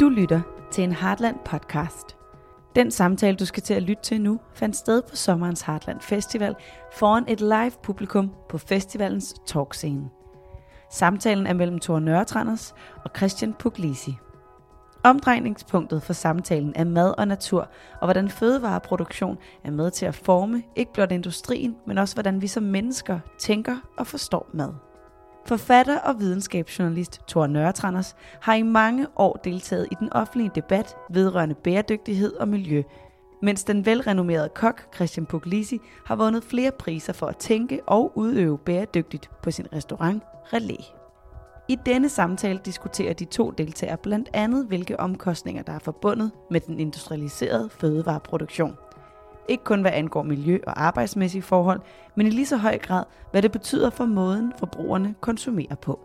Du lytter til en Heartland podcast. Den samtale, du skal til at lytte til nu, fandt sted på sommerens Heartland Festival foran et live publikum på festivalens talkscene. Samtalen er mellem Thor Nørretranders og Christian Puglisi. Omdrejningspunktet for samtalen er mad og natur, og hvordan fødevareproduktion er med til at forme ikke blot industrien, men også hvordan vi som mennesker tænker og forstår mad. Forfatter og videnskabsjournalist Thor Nørretranders har i mange år deltaget i den offentlige debat vedrørende bæredygtighed og miljø, mens den velrenommerede kok Christian Puglisi har vundet flere priser for at tænke og udøve bæredygtigt på sin restaurant Relais. I denne samtale diskuterer de to deltagere blandt andet, hvilke omkostninger der er forbundet med den industrialiserede fødevareproduktion. Ikke kun hvad angår miljø- og arbejdsmæssige forhold, men i lige så høj grad, hvad det betyder for måden, forbrugerne konsumerer på.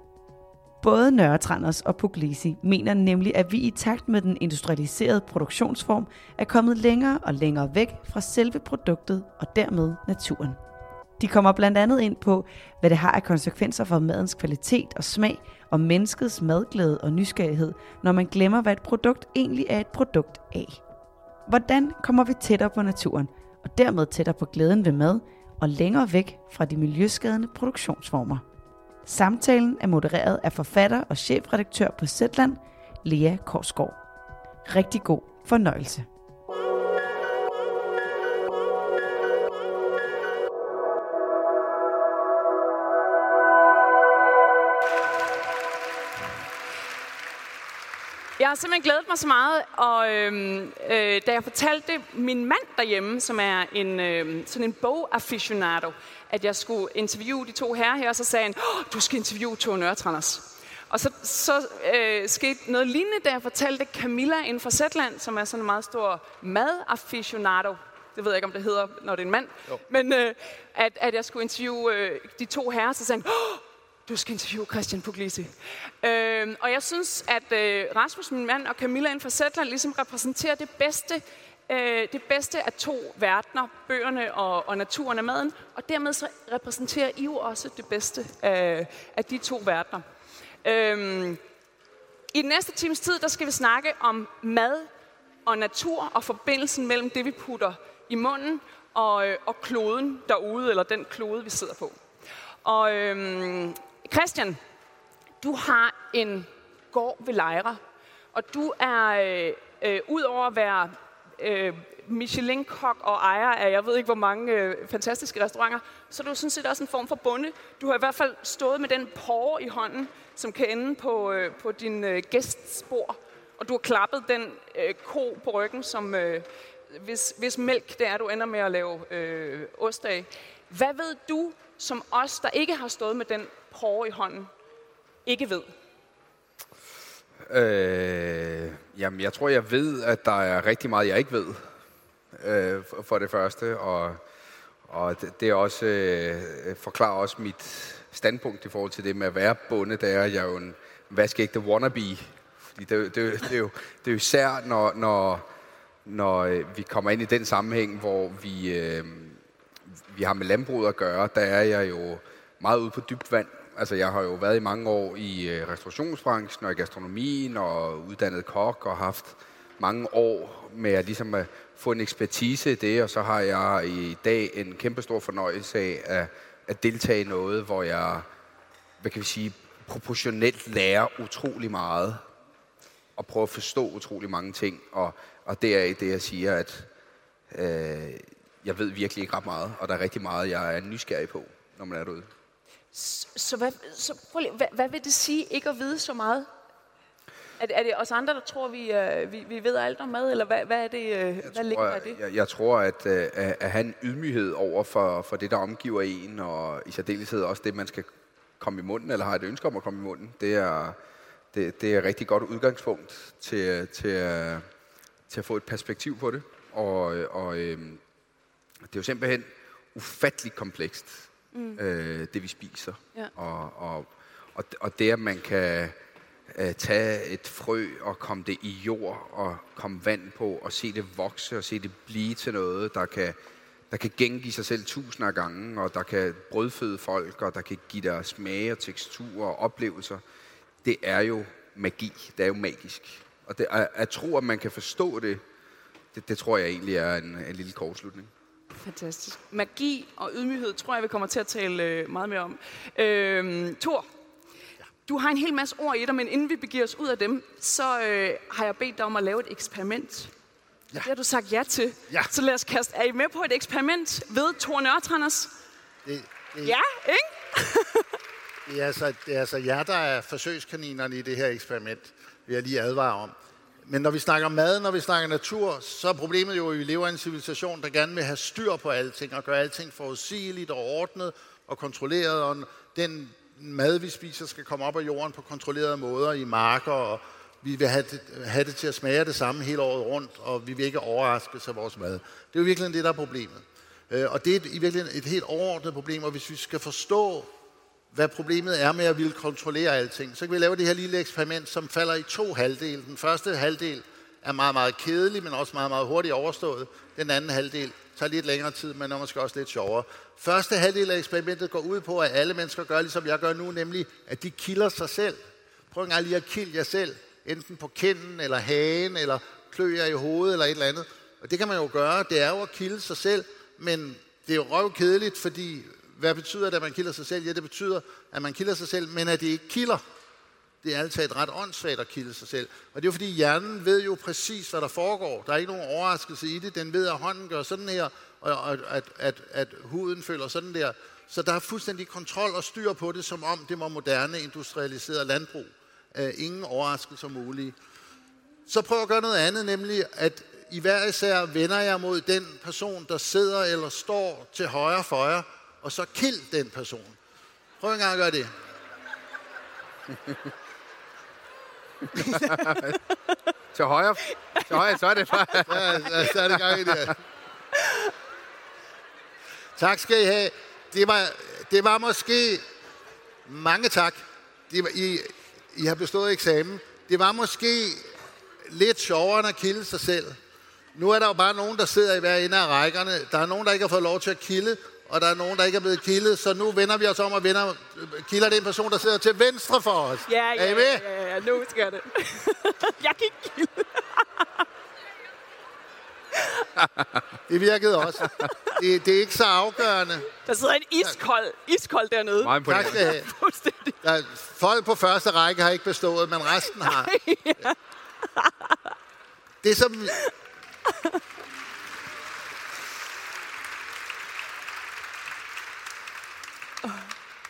Både Nørretranders og Puglisi mener nemlig, at vi i takt med den industrialiserede produktionsform er kommet længere og længere væk fra selve produktet og dermed naturen. De kommer blandt andet ind på, hvad det har af konsekvenser for madens kvalitet og smag, og menneskets madglæde og nysgerrighed, når man glemmer, hvad et produkt egentlig er et produkt af. Hvordan kommer vi tættere på naturen, og dermed tættere på glæden ved mad, og længere væk fra de miljøskadende produktionsformer? Samtalen er modereret af forfatter og chefredaktør på Zetland, Lea Korsgaard. Rigtig god fornøjelse. Har simpelthen glædet mig så meget, og øhm, øh, da jeg fortalte min mand derhjemme, som er en, øh, sådan en bogaficionado, at jeg skulle interviewe de to herrer her, så sagde han, oh, du skal interviewe Tore Nørretranders. Og så, så øh, skete noget lignende, da jeg fortalte Camilla inden for Zetland, som er sådan en meget stor madaficionado. Det ved jeg ikke, om det hedder, når det er en mand. Jo. Men øh, at, at jeg skulle interviewe øh, de to herrer, så sagde han, oh, du skal interviewe Christian Puglisi. Øh, og jeg synes, at øh, Rasmus, min mand, og Camilla inden for Sætland ligesom repræsenterer det bedste, øh, det bedste af to verdener, bøgerne og, og naturen og maden, og dermed så repræsenterer I jo også det bedste af, af de to verdener. Øh, I den næste times tid, der skal vi snakke om mad og natur og forbindelsen mellem det, vi putter i munden og, øh, og kloden derude, eller den klode, vi sidder på. Og øhm, Christian, du har en gård ved Lejre, og du er, øh, øh, ud over at være øh, Michelin-kok og ejer af, jeg ved ikke hvor mange øh, fantastiske restauranter, så er du sådan set også en form for bonde. Du har i hvert fald stået med den porre i hånden, som kan ende på, øh, på din øh, gæstspor, og du har klappet den øh, ko på ryggen, som øh, hvis, hvis mælk det er, du ender med at lave øh, ost af. Hvad ved du, som os, der ikke har stået med den porre i hånden, ikke ved? Øh, jamen, jeg tror, jeg ved, at der er rigtig meget, jeg ikke ved, øh, for det første. Og, og det, det er også, øh, forklarer også mit standpunkt i forhold til det med at være bonde. Der er, jeg jo en vaskeægte wannabe. Fordi det, det, det, det, er jo, det er jo især, når, når, når øh, vi kommer ind i den sammenhæng, hvor vi, øh, vi har med landbruget at gøre, der er jeg jo meget ude på dybt vand. Altså, jeg har jo været i mange år i øh, restaurationsbranchen og i gastronomien og uddannet kok og haft mange år med at, ligesom at få en ekspertise i det, og så har jeg i dag en kæmpe stor fornøjelse af at, at deltage i noget, hvor jeg, hvad kan vi sige, proportionelt lærer utrolig meget og prøver at forstå utrolig mange ting. Og, og det er det, jeg siger, at øh, jeg ved virkelig ikke ret meget, og der er rigtig meget, jeg er nysgerrig på, når man er derude. Så, så, hvad, så prøv lige, hvad, hvad vil det sige ikke at vide så meget? Er det, er det os andre, der tror, vi, uh, vi, vi ved alt om mad, eller hvad, hvad er det, uh, jeg hvad tror, ligger i det? Jeg, jeg tror, at, uh, at have en ydmyghed over for, for det, der omgiver en, og i særdeleshed også det, man skal komme i munden, eller har et ønske om at komme i munden, det er, det, det er et rigtig godt udgangspunkt til, til, til at få et perspektiv på det. Og, og øhm, det er jo simpelthen ufatteligt komplekst, mm. øh, det vi spiser. Ja. Og, og, og, og det, at man kan øh, tage et frø og komme det i jord og komme vand på og se det vokse og se det blive til noget, der kan, der kan gengive sig selv tusinder af gange, og der kan brødføde folk, og der kan give der smage og tekstur og oplevelser. Det er jo magi. Det er jo magisk. Og det, at, at tro, at man kan forstå det, det, det tror jeg egentlig er en, en lille kortslutning. Fantastisk. Magi og ydmyghed tror jeg, vi kommer til at tale øh, meget mere om. Øh, Thor, du har en hel masse ord i dig, men inden vi begiver os ud af dem, så øh, har jeg bedt dig om at lave et eksperiment. Ja. Det har du sagt ja til. Ja. Så lad os kaste. Er I med på et eksperiment ved Thor Nørtranders? Det, det, Ja, ikke? det, er altså, det er altså jer, der er forsøgskaninerne i det her eksperiment, vil jeg lige advare om. Men når vi snakker mad, når vi snakker natur, så er problemet jo, at vi lever i en civilisation, der gerne vil have styr på alting, og gøre alting forudsigeligt og ordnet og kontrolleret, og den mad, vi spiser, skal komme op af jorden på kontrollerede måder i marker, og vi vil have det, have det til at smage det samme hele året rundt, og vi vil ikke overraskes af vores mad. Det er jo virkelig det, der er problemet. Øh, og det er i virkeligheden et helt overordnet problem, og hvis vi skal forstå, hvad problemet er med at ville kontrollere alting, så kan vi lave det her lille eksperiment, som falder i to halvdele. Den første halvdel er meget, meget kedelig, men også meget, meget hurtigt overstået. Den anden halvdel tager lidt længere tid, men er måske også lidt sjovere. Første halvdel af eksperimentet går ud på, at alle mennesker gør, ligesom jeg gør nu, nemlig at de kilder sig selv. Prøv engang lige at kilde jer selv, enten på kinden, eller hagen, eller klø jer i hovedet, eller et eller andet. Og det kan man jo gøre. Det er jo at kilde sig selv, men det er jo røvkedeligt, fordi hvad betyder det, at man kilder sig selv? Ja, det betyder, at man kilder sig selv, men at det ikke kilder. Det er altid et ret åndssvagt at kilde sig selv. Og det er jo fordi, hjernen ved jo præcis, hvad der foregår. Der er ikke nogen overraskelse i det. Den ved, at hånden gør sådan her, og at, at, at, at huden føler sådan der. Så der er fuldstændig kontrol og styr på det, som om det var moderne industrialiseret landbrug. Uh, ingen overraskelser mulige. Så prøv at gøre noget andet, nemlig at i hver især vender jeg mod den person, der sidder eller står til højre for jer, og så kild den person. Prøv en gang at gøre det. Til højre, til højre så er det bare... Ja, ja, så er det gang i det her. Tak skal I have. Det var, det var måske... Mange tak. Det var, I, I har bestået eksamen. Det var måske lidt sjovere end at kilde sig selv. Nu er der jo bare nogen, der sidder i hver ende af rækkerne. Der er nogen, der ikke har fået lov til at kilde, og der er nogen, der ikke er blevet kildet. Så nu vender vi os om og vender, kilder den person, der sidder til venstre for os. Ja, er ja, I med? ja, ja, ja, nu skal det. jeg kan ikke kilde. Det virkede også. Det, det er ikke så afgørende. Der sidder en iskold, iskold dernede. Meget Tak skal have. Fuldstændig. Der, er- folk på første række har ikke bestået, men resten har. Det som...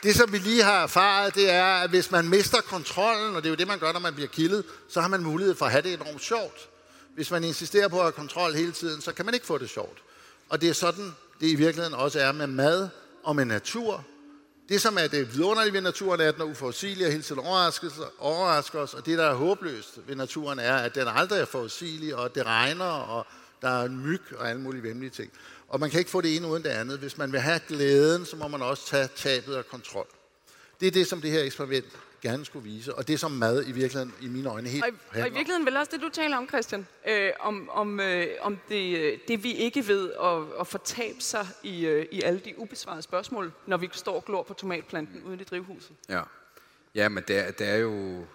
Det, som vi lige har erfaret, det er, at hvis man mister kontrollen, og det er jo det, man gør, når man bliver kildet, så har man mulighed for at have det enormt sjovt. Hvis man insisterer på at have kontrol hele tiden, så kan man ikke få det sjovt. Og det er sådan, det i virkeligheden også er med mad og med natur. Det, som er det vidunderlige ved naturen, er, at den er uforudsigelig og hele tiden overrasker, overrasker os. Og det, der er håbløst ved naturen, er, at den aldrig er forudsigelig, og det regner, og der er en myg og alle mulige vemmelige ting. Og man kan ikke få det ene uden det andet. Hvis man vil have glæden, så må man også tage tabet af kontrol. Det er det, som det her eksperiment gerne skulle vise, og det som mad i virkeligheden, i mine øjne, helt Og, i- og i virkeligheden vel også det, du taler om, Christian. Øh, om om, øh, om det, øh, det, vi ikke ved, og, og fortabe sig i, øh, i alle de ubesvarede spørgsmål, når vi står og glor på tomatplanten uden i drivhuset. Ja, ja men det er, det er jo...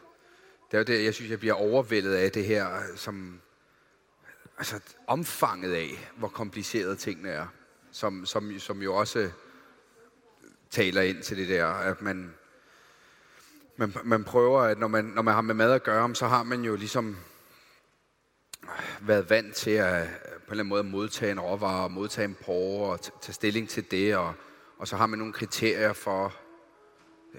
Det er jo det, jeg synes, jeg bliver overvældet af det her, som... Altså, omfanget af, hvor komplicerede tingene er. Som, som, som jo også øh, taler ind til det der, at man... Man, man prøver, at når man, når man har med mad at gøre, så har man jo ligesom øh, været vant til at øh, på en eller anden måde modtage en råvare, modtage en porre og tage stilling til det, og, og så har man nogle kriterier for,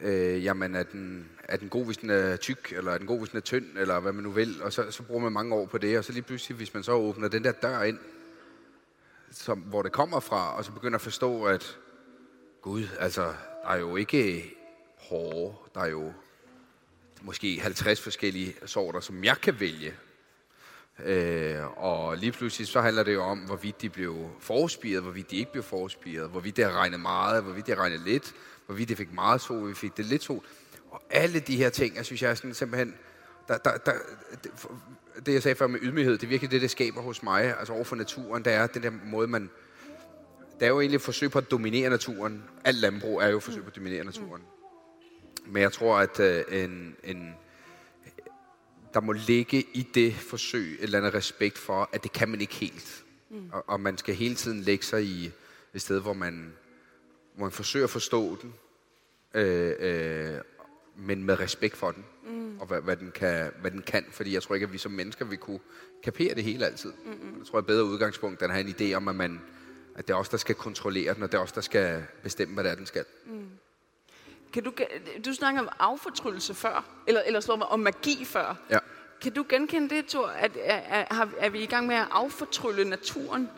øh, jamen er den, er den god, hvis den er tyk, eller er den god, hvis den er tynd, eller hvad man nu vil, og så, så bruger man mange år på det, og så lige pludselig, hvis man så åbner den der dør ind, som, hvor det kommer fra, og så begynder at forstå, at gud, altså, der er jo ikke hårde, der er jo måske 50 forskellige sorter, som jeg kan vælge. Øh, og lige pludselig så handler det jo om, hvorvidt de blev forspiret, hvorvidt de ikke blev forspiret, hvorvidt det har regnet meget, hvorvidt det har regnet lidt, hvorvidt det fik meget sol, vi fik det lidt sol. Og alle de her ting, jeg synes, jeg er sådan simpelthen... Der, der, der, det, for- det, jeg sagde før med ydmyghed, det er virkelig det, det skaber hos mig, altså over for naturen, det er den der måde, man... Der er jo egentlig et forsøg på at dominere naturen. Alt landbrug er jo et forsøg på at dominere naturen. Men jeg tror, at øh, en, en, der må ligge i det forsøg et eller andet respekt for, at det kan man ikke helt. Mm. Og, og man skal hele tiden lægge sig i et sted, hvor man, hvor man forsøger at forstå den, øh, øh, men med respekt for den, mm. og hvad, hvad, den kan, hvad den kan. Fordi jeg tror ikke, at vi som mennesker vil kunne kapere det hele altid. Mm-hmm. Jeg tror, at bedre udgangspunkt, den har en idé om, at, man, at det er os, der skal kontrollere den, og det er os, der skal bestemme, hvad det er, den skal. Mm. Kan du, du snakker om affortryllelse før, eller, eller om magi før. Ja. Kan du genkende det, Thor? At, er, er, er vi i gang med at affortrylle naturen?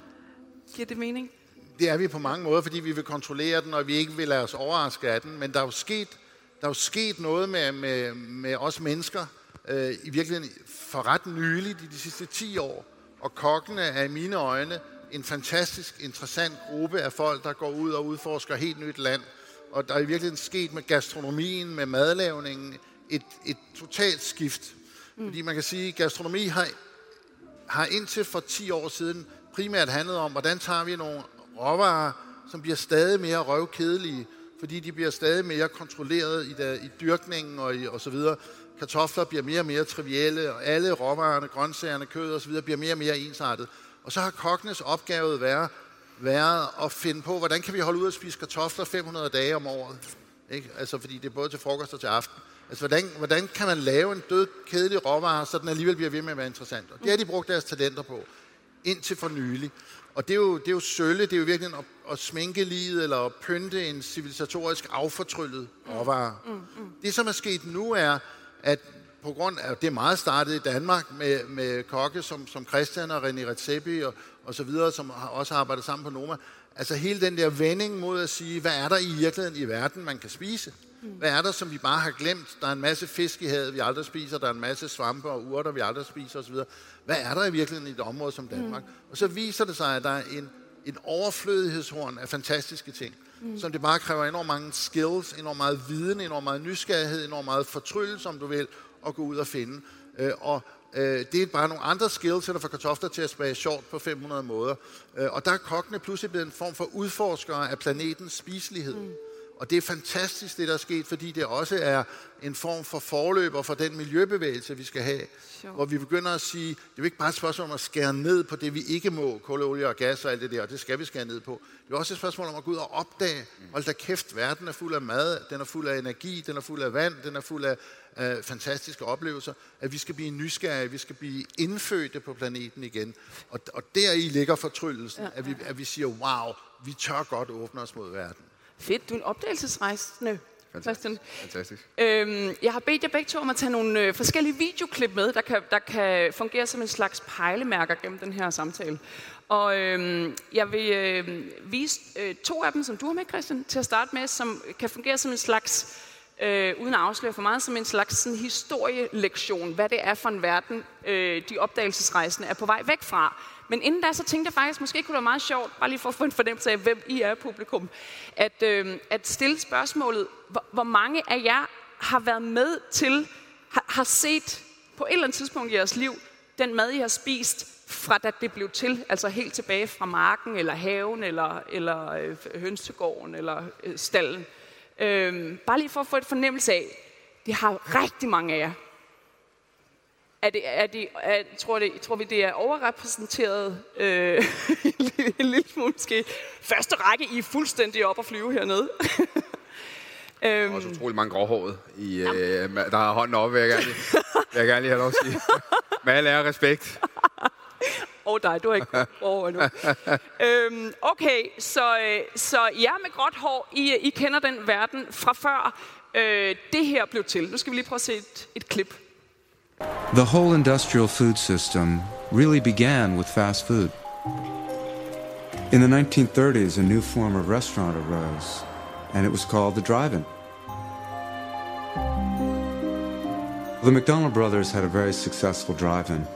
Giver det mening? Det er vi på mange måder, fordi vi vil kontrollere den, og vi ikke vil lade os overraske af den. Men der er jo sket, der er jo sket noget med, med, med os mennesker, øh, i virkeligheden for ret nyligt, i de sidste 10 år. Og kokkene er i mine øjne en fantastisk interessant gruppe af folk, der går ud og udforsker helt nyt land. Og der er i virkeligheden sket med gastronomien, med madlavningen, et, et totalt skift. Mm. Fordi man kan sige, at gastronomi har, har indtil for 10 år siden primært handlet om, hvordan tager vi nogle råvarer, som bliver stadig mere røvkedelige, fordi de bliver stadig mere kontrolleret i, der, i dyrkningen og, i, og så videre. Kartofler bliver mere og mere trivielle, og alle råvarerne, grøntsagerne, kød og så videre bliver mere og mere ensartet. Og så har kokkenes opgave været, været at finde på, hvordan kan vi holde ud at spise kartofler 500 dage om året. Ikke? Altså, fordi det er både til frokost og til aften. Altså, hvordan, hvordan kan man lave en død, kedelig råvare, så den alligevel bliver ved med at være interessant? Og det har de brugt deres talenter på, indtil for nylig. Og det er jo, det er jo sølle, det er jo virkelig at, at sminke livet, eller at pynte en civilisatorisk affortryllet råvare. Mm, mm, mm. Det, som er sket nu, er, at på grund af, det er meget startet i Danmark med, med kokke som, som Christian og René Redzepi og, og så videre, som har, også har arbejdet sammen på Noma. Altså hele den der vending mod at sige, hvad er der i virkeligheden i verden, man kan spise? Hvad er der, som vi bare har glemt? Der er en masse fisk i havet, vi aldrig spiser. Der er en masse svampe og urter, vi aldrig spiser osv. Hvad er der i virkeligheden i et område som Danmark? Mm. Og så viser det sig, at der er en, en overflødighedshorn af fantastiske ting, mm. som det bare kræver enormt mange skills, enormt meget viden, enormt meget nysgerrighed, enormt meget fortryllelse, om du vil, at gå ud og finde. Øh, og øh, det er bare nogle andre skills, der får kartofler til at smage sjovt på 500 måder. Øh, og der er kokkene pludselig blevet en form for udforskere af planetens spiselighed. Mm. Og det er fantastisk, det der er sket, fordi det også er en form for forløber for den miljøbevægelse, vi skal have. Sure. Hvor vi begynder at sige, det er jo ikke bare et spørgsmål om at skære ned på det, vi ikke må, kul, olie og gas og alt det der, og det skal vi skære ned på. Det er også et spørgsmål om at gå ud og opdage, hold da kæft, verden er fuld af mad, den er fuld af energi, den er fuld af vand, den er fuld af af fantastiske oplevelser, at vi skal blive nysgerrige, vi skal blive indfødte på planeten igen. Og, og deri ligger fortryllelsen, ja. at, vi, at vi siger, wow, vi tør godt åbne os mod verden. Fedt, du er en opdagelsesrejsende. Fantastisk. Fantastisk. Øhm, jeg har bedt jer begge to om at tage nogle øh, forskellige videoklip med, der kan, der kan fungere som en slags pejlemærker gennem den her samtale. Og øhm, jeg vil øh, vise øh, to af dem, som du har med, Christian, til at starte med, som kan fungere som en slags, øh, uden at afsløre for meget, som en slags sådan, historielektion, hvad det er for en verden, øh, de opdagelsesrejsende er på vej væk fra. Men inden da, så tænkte jeg faktisk, måske kunne det være meget sjovt, bare lige for at få en fornemmelse af, hvem I er publikum, at, øh, at stille spørgsmålet, hvor, hvor mange af jer har været med til, har, har set på et eller andet tidspunkt i jeres liv, den mad, I har spist, fra da det blev til, altså helt tilbage fra marken, eller haven, eller, eller øh, hønsegården, eller øh, stallen. Øh, bare lige for at få et fornemmelse af, det har rigtig mange af jer er det, er det, er, tror, det, tror vi, det er overrepræsenteret øh, en lille smule måske. Første række, I er fuldstændig op at flyve hernede. Der er også utrolig mange gråhåret, i, øh, der har hånden oppe, vil jeg gerne, vil jeg gerne lige have lov at sige. Med al ære respekt. Åh oh, dig, du har ikke hår endnu. øhm, okay, så, øh, så jer med gråt hår, I, I kender den verden fra før øh, det her blev til. Nu skal vi lige prøve at se et, et klip. The whole industrial food system really began with fast food. In the 1930s, a new form of restaurant arose, and it was called the drive-in. The McDonald brothers had a very successful drive-in,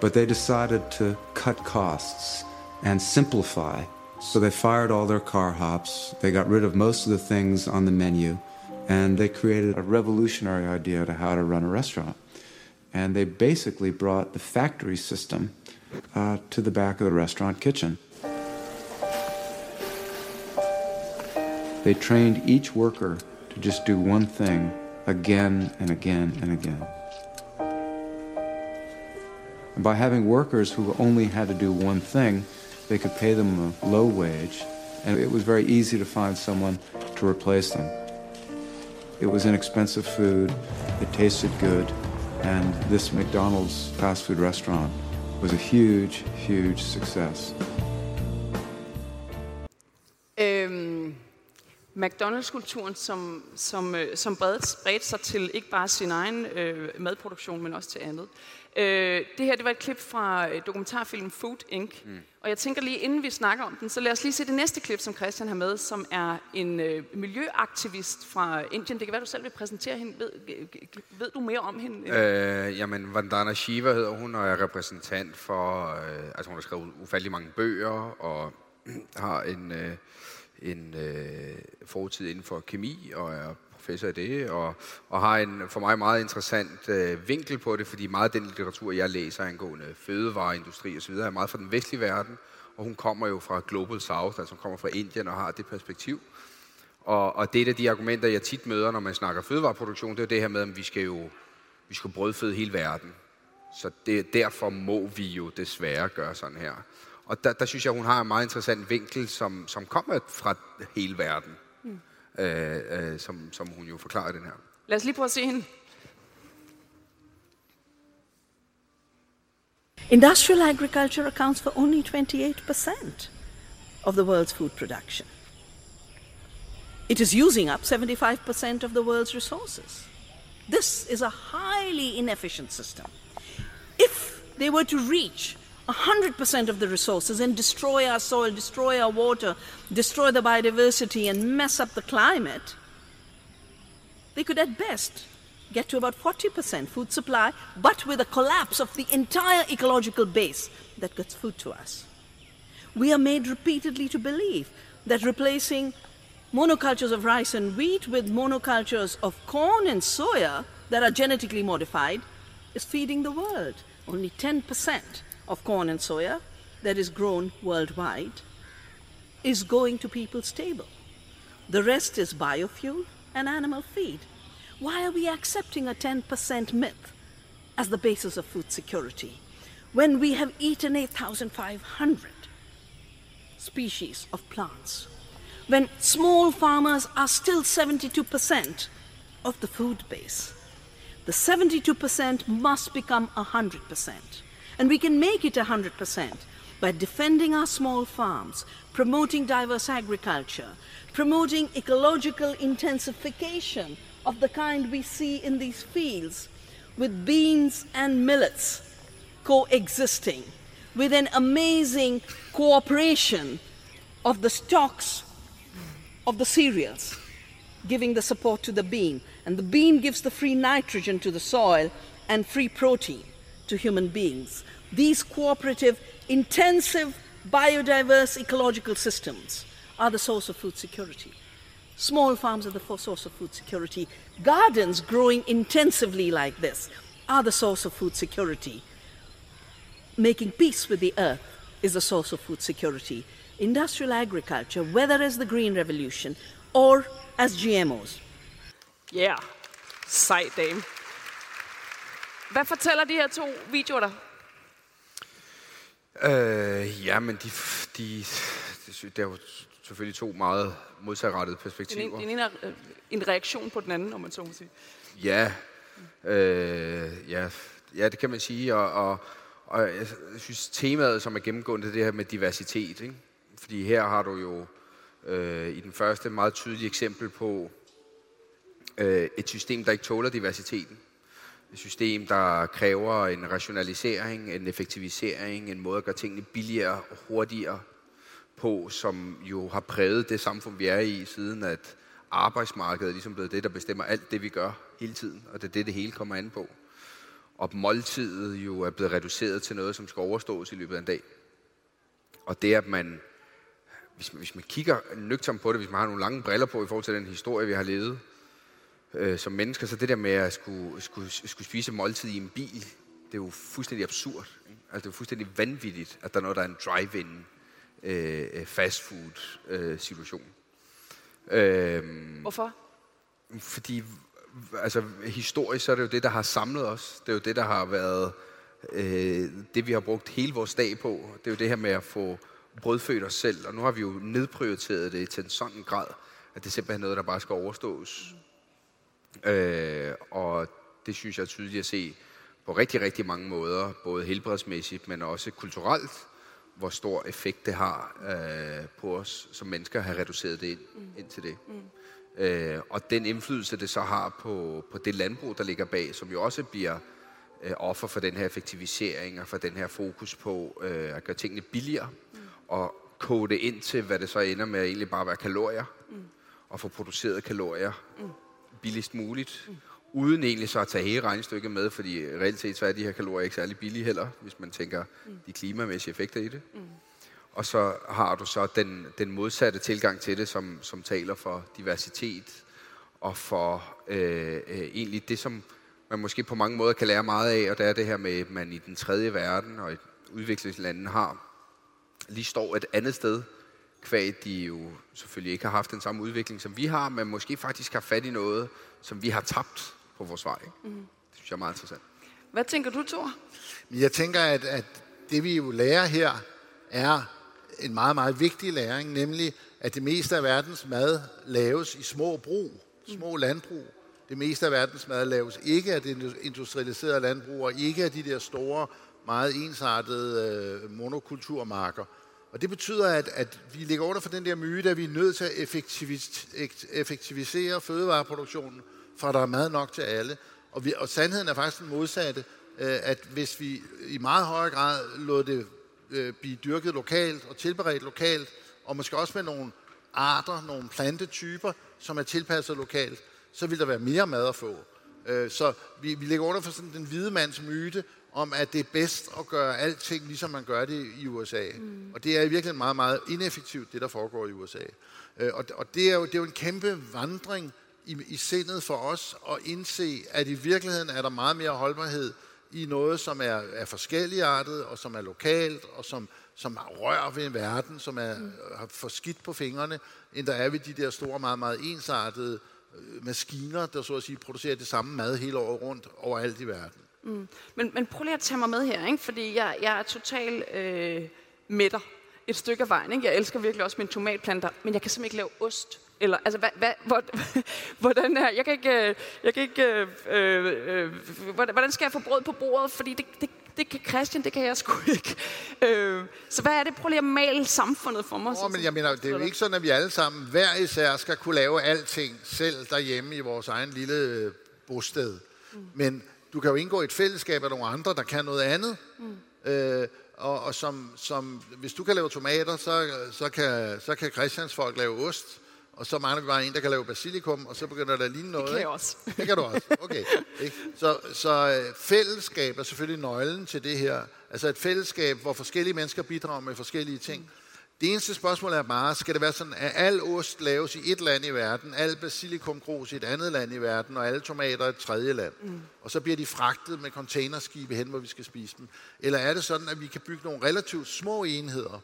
but they decided to cut costs and simplify. So they fired all their car hops, they got rid of most of the things on the menu, and they created a revolutionary idea to how to run a restaurant and they basically brought the factory system uh, to the back of the restaurant kitchen. They trained each worker to just do one thing again and again and again. And by having workers who only had to do one thing, they could pay them a low wage, and it was very easy to find someone to replace them. It was inexpensive food, it tasted good, and this McDonald's fast food restaurant was a huge, huge success. Øhm, McDonald's-kulturen, som, som, øh, som bredte, bredte sig til ikke bare sin egen øh, madproduktion, men også til andet. Øh, det her det var et klip fra øh, dokumentarfilmen Food Inc. Mm. Og jeg tænker lige, inden vi snakker om den, så lad os lige se det næste klip, som Christian har med, som er en øh, miljøaktivist fra Indien. Det kan være, du selv vil præsentere hende. Ved, ved du mere om hende? Øh, jamen, Vandana Shiva hedder hun, og er repræsentant for... Øh, altså, hun har skrevet ufattelig mange bøger, og har en... Øh, en øh, fortid inden for kemi og er professor i det, og, og har en for mig meget interessant øh, vinkel på det, fordi meget af den litteratur, jeg læser angående fødevareindustri osv., er meget fra den vestlige verden, og hun kommer jo fra Global South, altså hun kommer fra Indien og har det perspektiv. Og, og det er et af de argumenter, jeg tit møder, når man snakker fødevareproduktion, det er det her med, at vi skal jo vi skal brødføde hele verden. Så det, derfor må vi jo desværre gøre sådan her. Og der, der synes jeg, hun har en meget interessant vinkel, som, som kommer fra hele verden. Øh, øh, som, som hun jo forklarer den her. Lad os lige prøve at se hende. Industrial agriculture accounts for only 28% of the world's food production. It is using up 75% of the world's resources. This is a highly inefficient system. If they were to reach 100% of the resources and destroy our soil, destroy our water, destroy the biodiversity, and mess up the climate, they could at best get to about 40% food supply, but with a collapse of the entire ecological base that gets food to us. We are made repeatedly to believe that replacing monocultures of rice and wheat with monocultures of corn and soya that are genetically modified is feeding the world. Only 10% of corn and soya that is grown worldwide is going to people's table. The rest is biofuel and animal feed. Why are we accepting a 10% myth as the basis of food security when we have eaten 8,500 species of plants? When small farmers are still 72% of the food base? The 72% must become 100%. And we can make it 100% by defending our small farms, promoting diverse agriculture, promoting ecological intensification of the kind we see in these fields, with beans and millets coexisting, with an amazing cooperation of the stocks of the cereals, giving the support to the bean. And the bean gives the free nitrogen to the soil and free protein to human beings. These cooperative, intensive, biodiverse ecological systems are the source of food security. Small farms are the source of food security. Gardens growing intensively like this are the source of food security. Making peace with the earth is the source of food security. Industrial agriculture, whether as the Green Revolution or as GMOs. Yeah, sej dame. Hvad fortæller de her to videoer dig? Øh, ja, men de, de, de, det er jo selvfølgelig to meget modsatrettede perspektiver. Den ene er øh, en reaktion på den anden, om man så må sige. Ja, øh, ja, ja, det kan man sige. Og, og, og jeg synes, temaet, som er gennemgående, det her med diversitet. Ikke? Fordi her har du jo øh, i den første meget tydelige eksempel på øh, et system, der ikke tåler diversiteten. Et system, der kræver en rationalisering, en effektivisering, en måde at gøre tingene billigere og hurtigere på, som jo har præget det samfund, vi er i, siden at arbejdsmarkedet er ligesom blevet det, der bestemmer alt det, vi gør hele tiden, og det er det, det hele kommer an på. Og måltidet jo er blevet reduceret til noget, som skal overstås i løbet af en dag. Og det, at man, hvis man, hvis man kigger nøgternt på det, hvis man har nogle lange briller på i forhold til den historie, vi har levet, øh, som mennesker, så det der med at skulle, skulle, skulle spise måltid i en bil, det er jo fuldstændig absurd. Ikke? Altså det er jo fuldstændig vanvittigt, at der er noget, der er en drive-in øh, fast food øh, situation. Øh, Hvorfor? Fordi altså, historisk så er det jo det, der har samlet os. Det er jo det, der har været øh, det, vi har brugt hele vores dag på. Det er jo det her med at få brødfødt os selv, og nu har vi jo nedprioriteret det til en sådan grad, at det er simpelthen noget, der bare skal overstås. Øh, og det synes jeg er tydeligt at se på rigtig, rigtig mange måder, både helbredsmæssigt, men også kulturelt, hvor stor effekt det har øh, på os som mennesker at have reduceret det ind, mm. ind til det. Mm. Øh, og den indflydelse, det så har på, på det landbrug, der ligger bag, som jo også bliver øh, offer for den her effektivisering og for den her fokus på øh, at gøre tingene billigere mm. og kode det ind til, hvad det så ender med at egentlig bare være kalorier mm. og få produceret kalorier mm billigst muligt. Mm uden egentlig så at tage hele regnestykket med, fordi reelt set så er de her kalorier ikke særlig billige heller, hvis man tænker mm. de klimamæssige effekter i det. Mm. Og så har du så den, den modsatte tilgang til det, som, som taler for diversitet og for øh, øh, egentlig det, som man måske på mange måder kan lære meget af, og det er det her med, at man i den tredje verden og i udviklingslandene har lige står et andet sted, kvæg de jo selvfølgelig ikke har haft den samme udvikling, som vi har, men måske faktisk har fat i noget, som vi har tabt på vores vej. Mm. Det synes jeg er meget interessant. Hvad tænker du, Thor? Jeg tænker, at, at det vi jo lærer her, er en meget, meget vigtig læring, nemlig at det meste af verdens mad laves i små brug, små mm. landbrug. Det meste af verdens mad laves ikke af det industrialiserede landbrug, og ikke af de der store, meget ensartede øh, monokulturmarker. Og det betyder, at, at vi ligger under for den der myte, at vi er nødt til at effektivisere fødevareproduktionen, for der er mad nok til alle. Og, vi, og sandheden er faktisk den modsatte, øh, at hvis vi i meget højere grad lod det øh, blive dyrket lokalt og tilberedt lokalt, og måske også med nogle arter, nogle plantetyper, som er tilpasset lokalt, så vil der være mere mad at få. Øh, så vi, vi ligger under for sådan den hvide mands myte, om at det er bedst at gøre alting, ligesom man gør det i USA. Mm. Og det er i virkeligheden meget, meget ineffektivt, det der foregår i USA. Og, og det, er jo, det er jo en kæmpe vandring i, i sindet for os at indse, at i virkeligheden er der meget mere holdbarhed i noget, som er, er forskelligartet, og som er lokalt, og som, som rører ved en verden, som er, mm. har for skidt på fingrene, end der er ved de der store, meget, meget ensartede øh, maskiner, der så at sige producerer det samme mad hele året rundt overalt i verden. Mm. Men, men prøv lige at tage mig med her, ikke? fordi jeg, jeg er total øh, mætter et stykke af vejen. Ikke? Jeg elsker virkelig også mine tomatplanter, men jeg kan simpelthen ikke lave ost eller, altså, hvad, hvad, hvordan er, jeg kan ikke, øh, jeg kan ikke, øh, øh, hvordan skal jeg få brød på bordet, fordi det, det, det kan Christian, det kan jeg sgu ikke. Øh, så hvad er det? Prøv lige at male samfundet for mig. Oh, men jeg mener, det er jo ikke sådan, at vi alle sammen hver især skal kunne lave alting selv derhjemme i vores egen lille øh, bosted. Mm. Men du kan jo indgå i et fællesskab af nogle andre, der kan noget andet. Mm. Øh, og, og som, som, hvis du kan lave tomater, så, så, kan, så kan Christians folk lave ost og så mangler vi bare en, der kan lave basilikum, og så begynder der at ligne noget. Det kan jeg også. Det kan du også, okay. Ikke? Så, så øh, fællesskab er selvfølgelig nøglen til det her. Altså et fællesskab, hvor forskellige mennesker bidrager med forskellige ting. Det eneste spørgsmål er bare, skal det være sådan, at al ost laves i et land i verden, al basilikum gros i et andet land i verden, og alle tomater i et tredje land? Mm. Og så bliver de fragtet med containerskibe hen, hvor vi skal spise dem. Eller er det sådan, at vi kan bygge nogle relativt små enheder,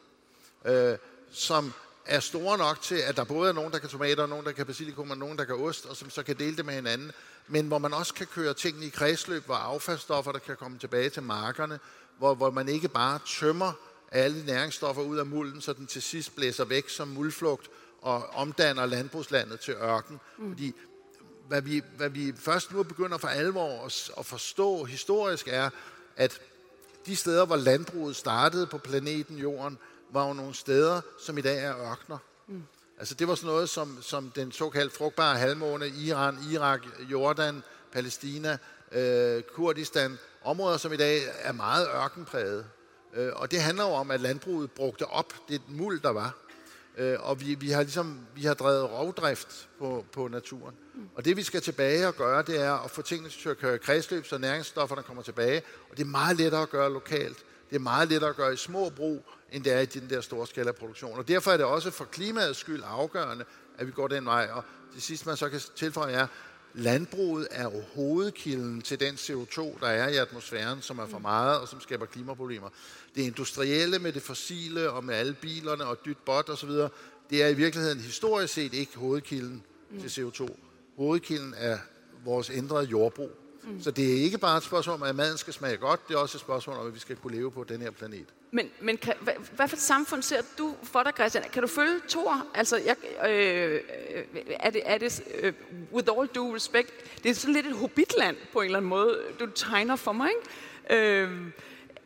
øh, som er store nok til, at der både er nogen, der kan tomater, nogen, der kan basilikum, og nogen, der kan ost, og som så kan dele det med hinanden. Men hvor man også kan køre tingene i kredsløb, hvor affaldsstoffer, der kan komme tilbage til markerne, hvor, hvor man ikke bare tømmer alle næringsstoffer ud af mulden, så den til sidst blæser væk som muldflugt og omdanner landbrugslandet til ørken. Mm. Fordi hvad vi, hvad vi først nu begynder for alvor at, at forstå historisk er, at de steder, hvor landbruget startede på planeten Jorden, var jo nogle steder, som i dag er ørkner. Mm. Altså det var sådan noget som, som den såkaldt frugtbare halvmåne, Iran, Irak, Jordan, Palæstina, øh, Kurdistan, områder, som i dag er meget ørkenpræget. Øh, og det handler jo om, at landbruget brugte op det muld, der var. Øh, og vi, vi har ligesom vi har drevet rovdrift på, på naturen. Og det vi skal tilbage og gøre, det er at få tingene til at køre kredsløb, så næringsstofferne kommer tilbage. Og det er meget lettere at gøre lokalt. Det er meget lettere at gøre i små brug, end det er i den der store skala produktion. Og derfor er det også for klimaets skyld afgørende, at vi går den vej. Og det sidste, man så kan tilføje, er, landbruget er jo hovedkilden til den CO2, der er i atmosfæren, som er for meget og som skaber klimaproblemer. Det industrielle med det fossile og med alle bilerne og dyt bot osv., det er i virkeligheden historisk set ikke hovedkilden mm. til CO2. Hovedkilden er vores ændrede jordbrug. Mm. Så det er ikke bare et spørgsmål om, at maden skal smage godt, det er også et spørgsmål om, at vi skal kunne leve på den her planet. Men, men kan, hvad, hvad for et samfund ser du for dig, Christian? Kan du følge Thor? Altså, jeg, øh, er det, er det uh, with all due respect, det er sådan lidt et hobbitland på en eller anden måde, du tegner for mig, ikke? Øh,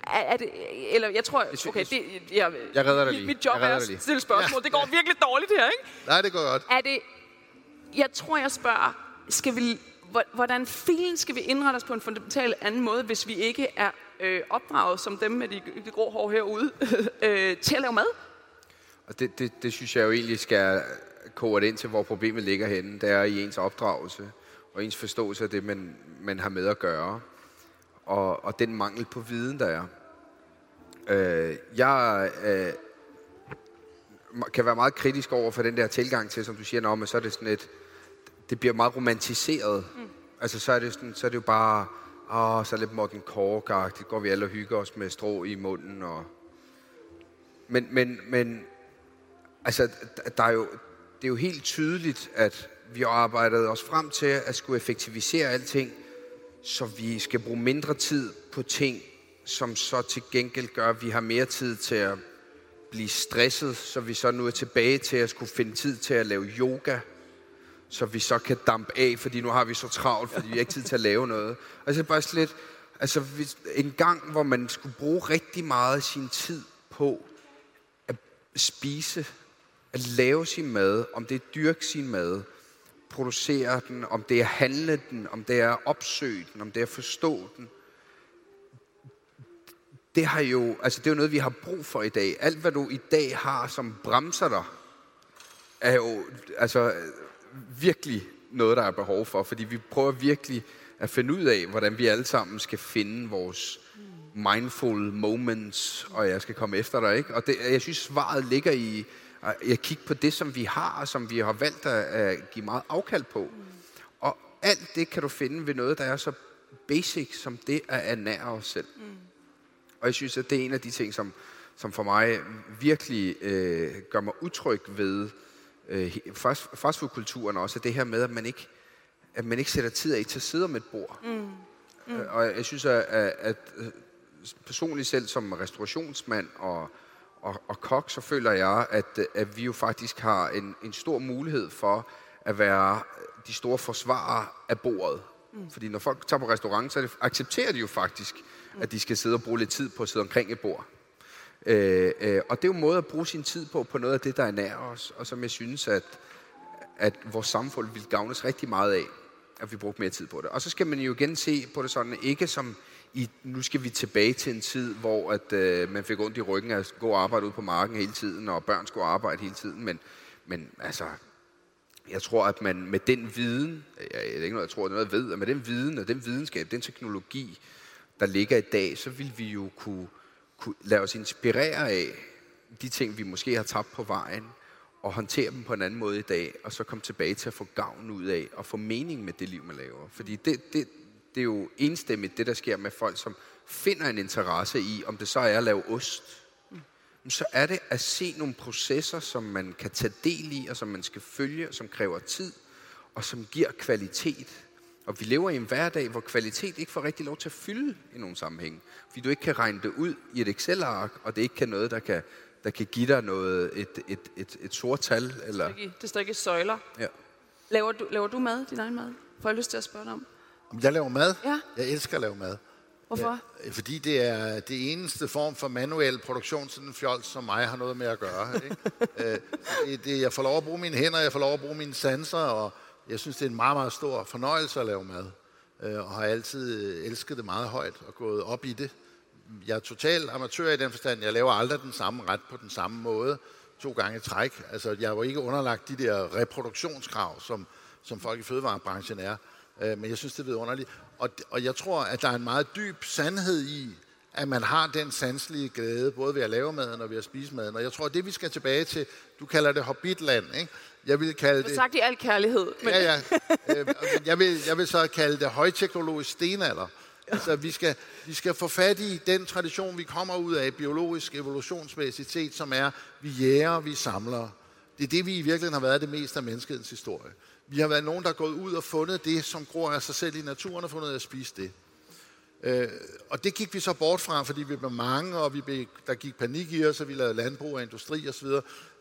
er, er det, eller jeg tror, okay, det, jeg, jeg redder dig lige. Mit job er at stille spørgsmål. Ja. Det går virkelig dårligt her, ikke? Nej, det går godt. Er det, jeg tror, jeg spørger, skal vi, hvordan filen skal vi indrette os på en fundamental anden måde, hvis vi ikke er øh, opdraget som dem med de, de grå hår herude, øh, til at lave mad? Og det, det, det synes jeg jo egentlig skal koge ind til, hvor problemet ligger henne. Det er i ens opdragelse og ens forståelse af det, man, man har med at gøre. Og, og den mangel på viden, der er. Øh, jeg øh, kan være meget kritisk over for den der tilgang til, som du siger, men så er det sådan et, det bliver meget romantiseret. Mm. Altså så er det, sådan, så er det jo bare, åh, så lidt Morten kork det går vi alle og hygger os med strå i munden. Og... Men, men, men altså, der er jo, det er jo helt tydeligt, at vi har arbejdet os frem til at skulle effektivisere alting, så vi skal bruge mindre tid på ting, som så til gengæld gør, at vi har mere tid til at blive stresset, så vi så nu er tilbage til at skulle finde tid til at lave yoga, så vi så kan dampe af, fordi nu har vi så travlt, fordi vi har ikke tid til at lave noget. Og så bare slet, altså en gang, hvor man skulle bruge rigtig meget af sin tid på at spise, at lave sin mad, om det er dyrke sin mad, producere den, om det er handle den, om det er opsøge den, om det er forstå den. Det har jo, altså det er jo noget, vi har brug for i dag. Alt, hvad du i dag har, som bremser dig, er jo altså, virkelig noget, der er behov for. Fordi vi prøver virkelig at finde ud af, hvordan vi alle sammen skal finde vores mindful moments, og jeg skal komme efter dig. Ikke? Og det, jeg synes, svaret ligger i jeg kigge på det, som vi har, og som vi har valgt at, at give meget afkald på. Mm. Og alt det kan du finde ved noget, der er så basic, som det at ernære os selv. Mm. Og jeg synes, at det er en af de ting, som, som for mig virkelig øh, gør mig utryg ved øh, fast, fastfoodkulturen også, det her med, at man ikke, at man ikke sætter tid af til at sidde om et bord. Mm. Mm. Øh, og jeg synes, at, at, at personligt selv som restaurationsmand og og, og kok, så føler jeg, at, at vi jo faktisk har en, en stor mulighed for at være de store forsvarere af bordet. Mm. Fordi når folk tager på restaurant, så det, accepterer de jo faktisk, mm. at de skal sidde og bruge lidt tid på at sidde omkring et bord. Øh, øh, og det er jo en måde at bruge sin tid på, på noget af det, der er nær os, og som jeg synes, at, at vores samfund vil gavnes rigtig meget af, at vi bruger mere tid på det. Og så skal man jo igen se på det sådan, ikke som i, nu skal vi tilbage til en tid, hvor at, øh, man fik ondt i ryggen at gå og arbejde ud på marken hele tiden, og børn skulle arbejde hele tiden. Men, men altså, jeg tror, at man med den viden, øh, jeg, det er ikke noget, jeg tror, det er noget, jeg ved, at med den viden og den videnskab, den teknologi, der ligger i dag, så vil vi jo kunne, kunne lade os inspirere af de ting, vi måske har tabt på vejen, og håndtere dem på en anden måde i dag, og så komme tilbage til at få gavn ud af, og få mening med det liv, man laver. Fordi det, det, det er jo enstemmigt, det der sker med folk, som finder en interesse i, om det så er at lave ost, så er det at se nogle processer, som man kan tage del i, og som man skal følge, og som kræver tid, og som giver kvalitet. Og vi lever i en hverdag, hvor kvalitet ikke får rigtig lov til at fylde i nogle sammenhæng. Fordi du ikke kan regne det ud i et Excel-ark, og det ikke kan noget, der kan, der kan give dig noget, et, et, et, et sort tal. Eller... Det står ikke i søjler. Ja. Laver du, laver du mad, din egen mad? Får jeg lyst til at spørge dig om? Om jeg laver mad? Ja. Jeg elsker at lave mad. Hvorfor? Ja, fordi det er det eneste form for manuel produktion, sådan en fjols som mig har noget med at gøre. Ikke? øh, det, det, jeg får lov at bruge mine hænder, jeg får lov at bruge mine sanser, og jeg synes, det er en meget, meget stor fornøjelse at lave mad. Øh, og har altid elsket det meget højt og gået op i det. Jeg er total amatør i den forstand. Jeg laver aldrig den samme ret på den samme måde to gange i træk. Altså, jeg var ikke underlagt de der reproduktionskrav, som, som folk i fødevarebranchen er. Øh, men jeg synes, det er underligt. Og, og jeg tror, at der er en meget dyb sandhed i, at man har den sanselige glæde, både ved at lave maden og ved at spise maden. Og jeg tror, at det vi skal tilbage til, du kalder det hobbitland, ikke? Jeg vil kalde det... sagt i al kærlighed. Men... Ja, ja. Øh, jeg vil, jeg vil så kalde det højteknologisk stenalder. Altså, vi skal, vi skal få fat i den tradition, vi kommer ud af, biologisk evolutionsmæssigt set, som er, vi jæger, vi samler. Det er det, vi i virkeligheden har været det meste af menneskehedens historie. Vi har været nogen, der er gået ud og fundet det, som gror af sig selv i naturen, og fundet ud af at spise det. Øh, og det gik vi så bort fra, fordi vi blev mange, og vi blev, der gik panik i os, og vi lavede landbrug og industri osv.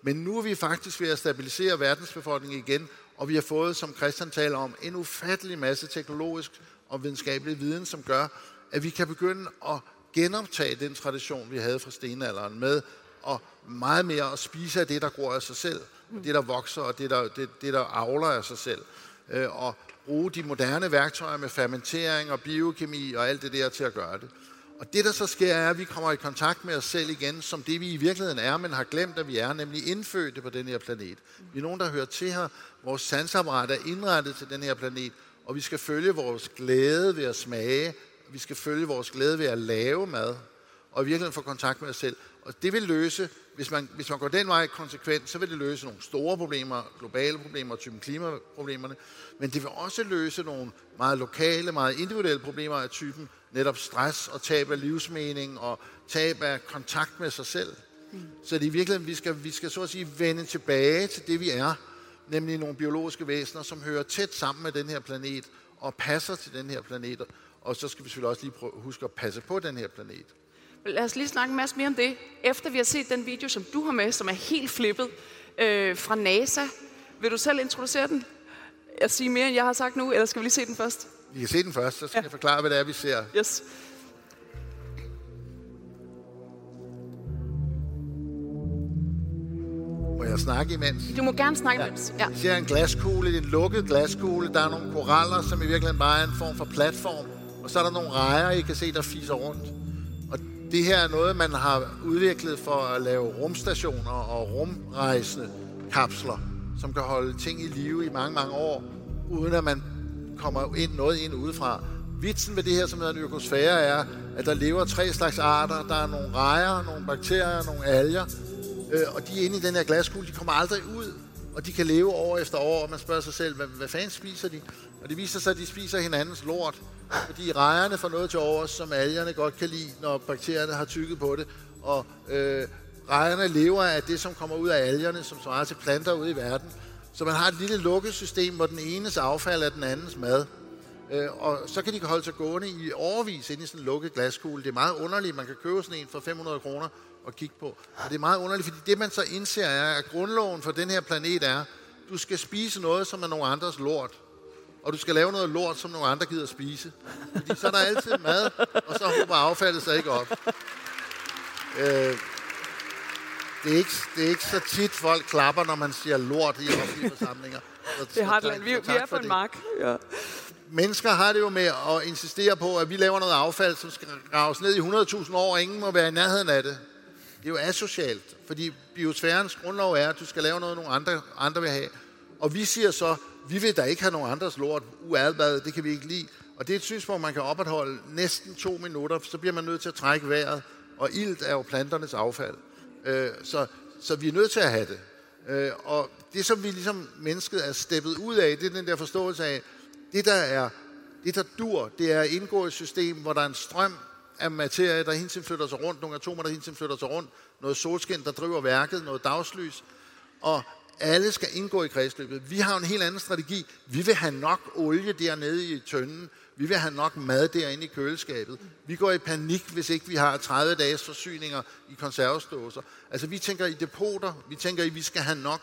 Men nu er vi faktisk ved at stabilisere verdensbefolkningen igen, og vi har fået, som Christian taler om, en ufattelig masse teknologisk og videnskabelig viden, som gør, at vi kan begynde at genoptage den tradition, vi havde fra stenalderen med og meget mere at spise af det, der gror af sig selv, det, der vokser og det, der, det, det, der avler af sig selv. Øh, og bruge de moderne værktøjer med fermentering og biokemi og alt det der til at gøre det. Og det, der så sker, er, at vi kommer i kontakt med os selv igen, som det vi i virkeligheden er, men har glemt, at vi er, nemlig indfødte på den her planet. Vi er nogen, der hører til her. Vores sansapparat er indrettet til den her planet, og vi skal følge vores glæde ved at smage. Vi skal følge vores glæde ved at lave mad, og i virkeligheden få kontakt med os selv. Og det vil løse, hvis man, hvis man går den vej konsekvent, så vil det løse nogle store problemer, globale problemer, typen klimaproblemerne, men det vil også løse nogle meget lokale, meget individuelle problemer af typen netop stress og tab af livsmening og tab af kontakt med sig selv. Mm. Så det er i virkeligheden, vi skal, vi skal så at sige vende tilbage til det, vi er, nemlig nogle biologiske væsener, som hører tæt sammen med den her planet og passer til den her planet. Og så skal vi selvfølgelig også lige prøve, huske at passe på den her planet. Lad os lige snakke en masse mere om det, efter vi har set den video, som du har med, som er helt flippet, øh, fra NASA. Vil du selv introducere den? Jeg siger mere, end jeg har sagt nu, eller skal vi lige se den først? Vi kan se den først, så skal ja. jeg forklare, hvad det er, vi ser. Yes. Må jeg snakke imens? Du må gerne snakke ja. imens. Ja. Vi ser en glaskugle, en lukket glaskugle. Der er nogle koraller, som i virkeligheden bare er en form for platform. Og så er der nogle rejer, I kan se, der fiser rundt. Det her er noget, man har udviklet for at lave rumstationer og rumrejsende kapsler, som kan holde ting i live i mange, mange år, uden at man kommer ind, noget ind udefra. Vitsen med det her, som hedder en økosfære, er, at der lever tre slags arter. Der er nogle rejer, nogle bakterier, nogle alger, øh, og de er inde i den her glaskugle. De kommer aldrig ud, og de kan leve år efter år, og man spørger sig selv, hvad, hvad fanden spiser de? Og det viser sig, at de spiser hinandens lort. Fordi rejerne får noget til overs, som algerne godt kan lide, når bakterierne har tykket på det. Og øh, rejerne lever af det, som kommer ud af algerne, som svarer til planter ude i verden. Så man har et lille lukkesystem, hvor den enes affald er den andens mad. Øh, og så kan de holde sig gående i overvis ind i sådan en lukket glaskugle. Det er meget underligt. Man kan købe sådan en for 500 kroner og kigge på. Og det er meget underligt, fordi det man så indser er, at grundloven for den her planet er, du skal spise noget, som er nogen andres lort og du skal lave noget lort, som nogle andre gider spise. Fordi så er der altid mad, og så håber affaldet sig ikke op. Øh, det, er ikke, det er ikke så tit, folk klapper, når man siger lort i offentlige forsamlinger. Så, det har det. Vi, vi er på en mark. Ja. Mennesker har det jo med at insistere på, at vi laver noget affald, som skal graves ned i 100.000 år, og ingen må være i nærheden af det. Det er jo asocialt, fordi biosfærens grundlov er, at du skal lave noget, nogle andre, andre vil have. Og vi siger så, vi vil da ikke have nogen andres lort uadbad, det kan vi ikke lide. Og det er et synspunkt, man kan opretholde næsten to minutter, så bliver man nødt til at trække vejret, og ilt er jo planternes affald. Øh, så, så vi er nødt til at have det. Øh, og det, som vi ligesom mennesket er steppet ud af, det er den der forståelse af, det der er, det der dur, det er at indgå i et system, hvor der er en strøm af materie, der hele tiden flytter sig rundt, nogle atomer, der hele tiden flytter sig rundt, noget solskin, der driver værket, noget dagslys, og alle skal indgå i kredsløbet. Vi har en helt anden strategi. Vi vil have nok olie dernede i tønden. Vi vil have nok mad derinde i køleskabet. Vi går i panik, hvis ikke vi har 30 dages forsyninger i konservesdåser. Altså, vi tænker i depoter. Vi tænker i, at vi skal have nok.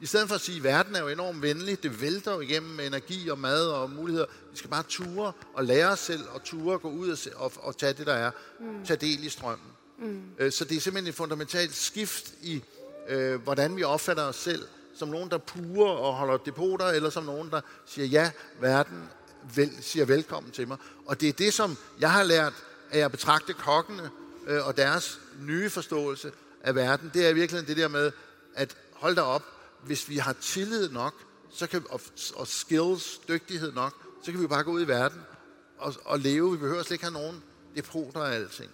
I stedet for at sige, at verden er jo enormt venlig. Det vælter jo igennem med energi og mad og muligheder. Vi skal bare ture og lære os selv og ture og gå ud og, se, og, og tage det, der er. Mm. Tage del i strømmen. Mm. Øh, så det er simpelthen et fundamentalt skift i, øh, hvordan vi opfatter os selv som nogen, der purer og holder depoter, eller som nogen, der siger, ja, verden vel, siger velkommen til mig. Og det er det, som jeg har lært af at betragte kokkene øh, og deres nye forståelse af verden. Det er virkelig det der med, at hold da op, hvis vi har tillid nok, så kan, og, og skills, dygtighed nok, så kan vi bare gå ud i verden og, og leve. Vi behøver slet ikke have nogen depoter af alting.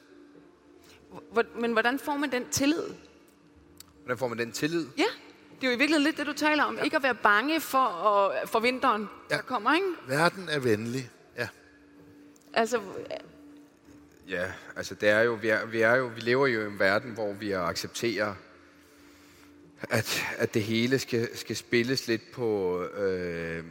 Men hvordan får man den tillid? Hvordan får man den tillid? Ja det er jo i virkeligheden lidt det, du taler om. Ja. Ikke at være bange for, at, for vinteren, ja. der kommer, ikke? Verden er venlig, ja. Altså... Ja, altså det er jo, vi, er, vi, er jo, vi lever jo i en verden, hvor vi accepterer at, at det hele skal, skal spilles lidt på, øh,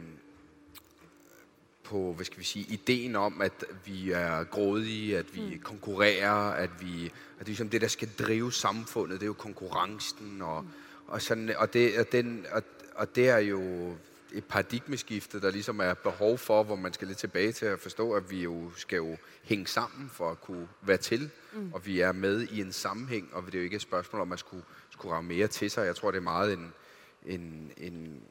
på, hvad skal vi sige, ideen om, at vi er grådige, at vi mm. konkurrerer, at vi, at det er ligesom det, der skal drive samfundet, det er jo konkurrencen, og, mm. Og, sådan, og, det, og, den, og, og det er jo et paradigmeskifte, der ligesom er behov for, hvor man skal lidt tilbage til at forstå, at vi jo skal jo hænge sammen for at kunne være til, mm. og vi er med i en sammenhæng, og det er jo ikke et spørgsmål om, at man skulle, skulle rave mere til sig. Jeg tror, det er meget en, en, en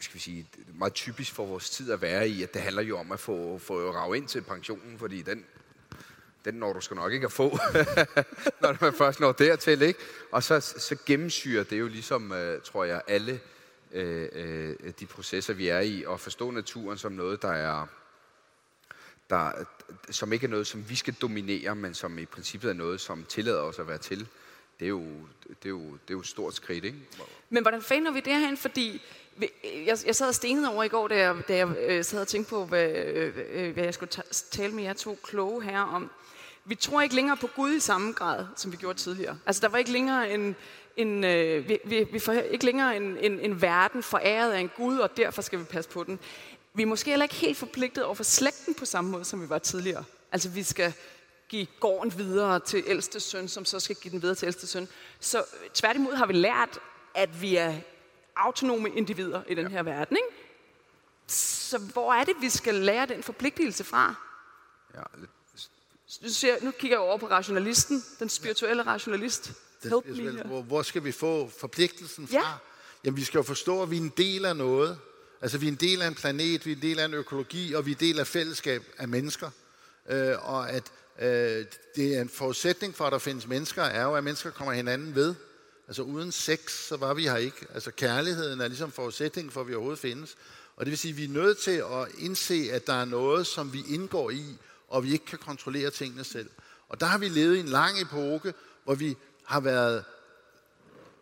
skal vi sige, meget typisk for vores tid at være i, at det handler jo om at få, få rav ind til pensionen, fordi den, den når du skal nok ikke at få, når man først når dertil, ikke? Og så, så gennemsyrer det jo ligesom, øh, tror jeg, alle uh, uh, de processer, vi er i, og forstå naturen som noget, der er, der, som ikke er noget, som vi skal dominere, men som i princippet er noget, som tillader os at være til. Det er jo, det er jo, det er jo et stort skridt, ikke? Men hvordan finder vi derhen? Fordi jeg, jeg sad og stenede over i går, da jeg, da jeg øh, sad og tænkte på, hvad, øh hvad jeg skulle tale med jer to kloge her om. Vi tror ikke længere på Gud i samme grad, som vi gjorde tidligere. Altså, der var ikke længere en, en, øh, vi, vi, vi får ikke længere en, en, en verden foræret af en Gud, og derfor skal vi passe på den. Vi er måske heller ikke helt forpligtet over for slægten på samme måde, som vi var tidligere. Altså, vi skal give gården videre til ældste søn, som så skal give den videre til ældste søn. Så tværtimod har vi lært, at vi er autonome individer i den ja. her verden. Ikke? Så hvor er det, vi skal lære den forpligtelse fra? Ja, Du siger, nu kigger jeg over på rationalisten, den spirituelle rationalist. Den Help spirituelle, me hvor, hvor skal vi få forpligtelsen fra? Ja. Jamen, vi skal jo forstå, at vi er en del af noget. Altså, vi er en del af en planet, vi er en del af en økologi, og vi er en del af fællesskab af mennesker. Øh, og at øh, det er en forudsætning for, at der findes mennesker, er jo, at mennesker kommer hinanden ved. Altså uden sex, så var vi her ikke. Altså kærligheden er ligesom forudsætningen for, at vi overhovedet findes. Og det vil sige, at vi er nødt til at indse, at der er noget, som vi indgår i, og vi ikke kan kontrollere tingene selv. Og der har vi levet i en lang epoke, hvor vi har været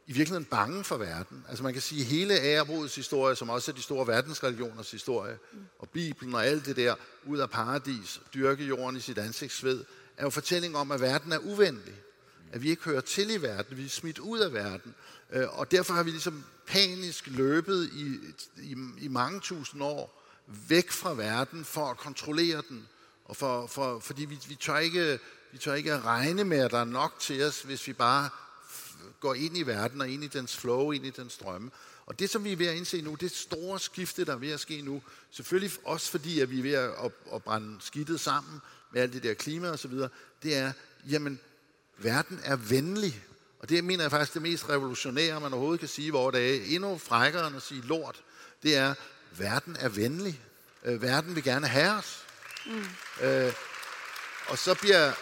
i virkeligheden bange for verden. Altså man kan sige, at hele ærebrudets historie, som også er de store verdensreligioners historie, og Bibelen og alt det der, ud af paradis, dyrke jorden i sit ansigtsved, er jo fortælling om, at verden er uvenlig at vi ikke hører til i verden, vi er smidt ud af verden. Øh, og derfor har vi ligesom panisk løbet i, i, i mange tusind år væk fra verden for at kontrollere den. Og for, for, fordi vi, vi, tør ikke, vi tør ikke at regne med, at der er nok til os, hvis vi bare går ind i verden og ind i dens flow, ind i dens strømme. Og det, som vi er ved at indse nu, det store skifte, der er ved at ske nu, selvfølgelig også fordi, at vi er ved at, at, brænde skidtet sammen med alt det der klima og så videre, det er, jamen, verden er venlig. Og det mener jeg faktisk det mest revolutionære, man overhovedet kan sige i vores dage. Endnu frækkere end at sige lort. Det er, verden er venlig. Øh, verden vil gerne have os. Mm. Øh, og så bliver,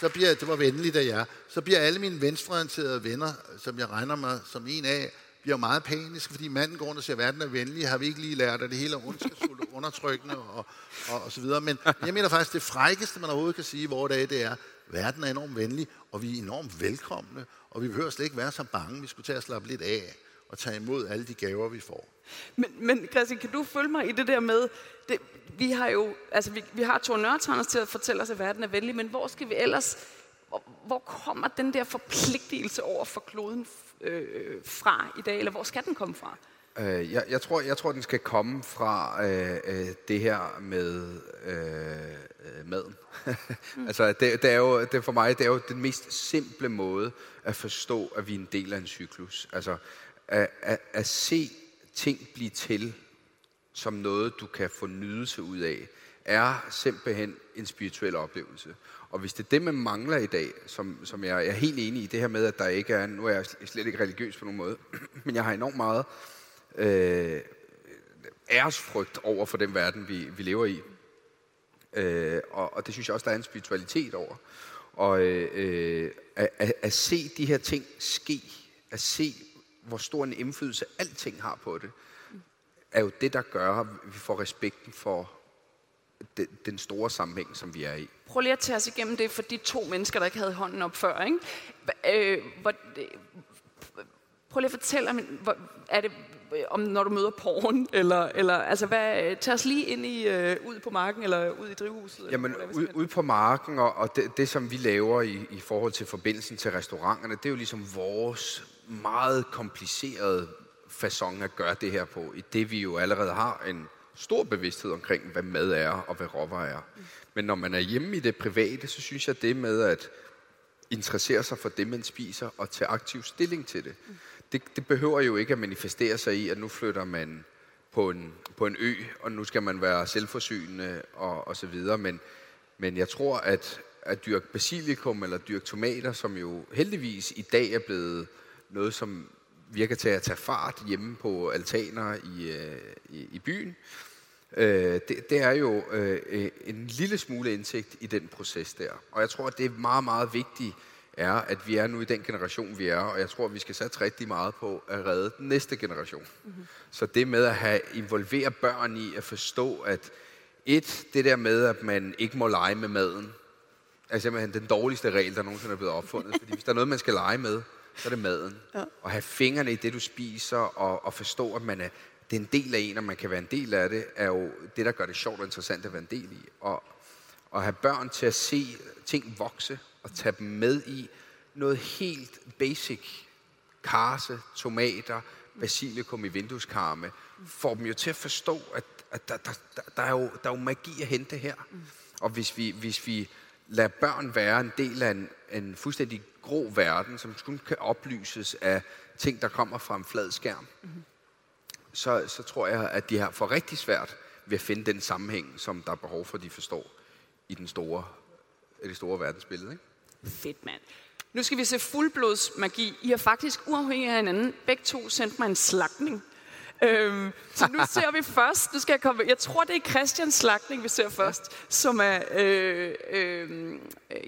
så bliver, det var venligt af jer, så bliver alle mine venstreorienterede venner, som jeg regner mig som en af, bliver meget paniske, fordi manden går rundt og siger, verden er venlig, har vi ikke lige lært, at det hele er ondskabsfuldt og undertrykkende og, og, og så videre. Men jeg mener faktisk, det frækkeste, man overhovedet kan sige, hvor det er, det er, verden er enormt venlig, og vi er enormt velkomne, og vi behøver slet ikke være så bange. Vi skulle tage at slappe lidt af og tage imod alle de gaver, vi får. Men, men Christian, kan du følge mig i det der med, det, vi har jo, altså vi, vi har Thor Nørtranders til at fortælle os, at verden er venlig, men hvor skal vi ellers, hvor, hvor kommer den der forpligtelse over for kloden øh, fra i dag, eller hvor skal den komme fra? Øh, jeg, jeg, tror, jeg tror, den skal komme fra øh, øh, det her med øh, maden. mm. altså, det, det, er jo, det for mig det er jo den mest simple måde at forstå, at vi er en del af en cyklus. Altså, at, at, at se ting blive til som noget, du kan få nydelse ud af, er simpelthen en spirituel oplevelse. Og hvis det er det, man mangler i dag, som, som jeg, jeg er helt enig i, det her med, at der ikke er, nu er jeg slet ikke religiøs på nogen måde, men jeg har enormt meget øh, æresfrygt over for den verden, vi, vi lever i. Øh, og, og det synes jeg også, der er en spiritualitet over. Og øh, øh at, at, at se de her ting ske, at se, hvor stor en indflydelse alting har på det, er jo det, der gør, at vi får respekten for den, den store sammenhæng, som vi er i. Prøv lige at tage os igennem det for de to mennesker, der ikke havde hånden op før. Ikke? Øh, hvor, prøv lige at fortælle, hvor, er det, om når du møder porn, eller, eller altså hvad, tag os lige ind i, øh, ud på marken, eller ud i drivhuset. Jamen, eller, ud, ud på marken, og, og det, det, som vi laver i, i forhold til forbindelsen til restauranterne, det er jo ligesom vores meget kompliceret façon at gøre det her på, i det vi jo allerede har en stor bevidsthed omkring, hvad mad er og hvad råvarer er. Men når man er hjemme i det private, så synes jeg det med at interessere sig for det, man spiser, og tage aktiv stilling til det. Det, det behøver jo ikke at manifestere sig i, at nu flytter man på en, på en ø, og nu skal man være selvforsynende og, og så videre. Men, men jeg tror, at at dyrke basilikum eller dyrke tomater, som jo heldigvis i dag er blevet noget, som virker til at tage fart hjemme på altaner i, øh, i, i byen, øh, det, det er jo øh, en lille smule indsigt i den proces der. Og jeg tror, at det er meget, meget vigtigt, er, at vi er nu i den generation, vi er, og jeg tror, at vi skal satse rigtig meget på at redde den næste generation. Mm-hmm. Så det med at have involvere børn i at forstå, at et, det der med, at man ikke må lege med maden, er simpelthen den dårligste regel, der nogensinde er blevet opfundet. Fordi hvis der er noget, man skal lege med, så er det maden. Ja. Og have fingrene i det, du spiser, og, og forstå, at man er, det er en del af en, og man kan være en del af det, er jo det, der gør det sjovt og interessant at være en del i. Og, og have børn til at se ting vokse, og tage dem med i noget helt basic. Karse, tomater, basilikum i vindueskarme, får dem jo til at forstå, at, at der, der, der, der, er jo, der er jo magi at hente her. Og hvis vi, hvis vi lade børn være en del af en, en fuldstændig grå verden, som kun kan oplyses af ting, der kommer fra en flad skærm, mm-hmm. så, så tror jeg, at de har for rigtig svært ved at finde den sammenhæng, som der er behov for, at de forstår i den store, i det store verdensbillede. Ikke? Fedt, mand. Nu skal vi se fuldblods magi. I har faktisk uafhængig af hinanden begge to sendt mig en slagning. Øhm, så nu ser vi først, nu skal jeg komme, jeg tror det er Christians slagning, vi ser først, som er, øh, øh,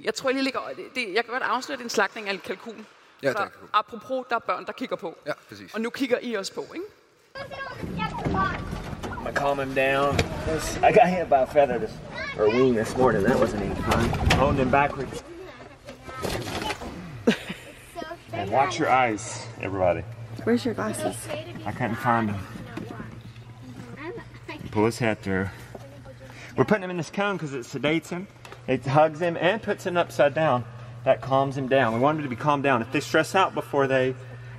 jeg tror jeg lige ligger, det, jeg kan godt afsløre, det er en slagning af en kalkun. Ja, det er kalkun. Apropos, der er børn, der kigger på. Ja, præcis. Og nu kigger I også på, ikke? I'm gonna calm him down. I got hit by a feather this, or a wing this morning. That wasn't any fun. Holding him backwards. And watch your eyes, everybody. Where's your glasses? I couldn't find them. Pull his head through. We're putting him in this cone because it sedates him. It hugs him and puts him upside down. That calms him down. We want him to be calmed down. If they stress out before they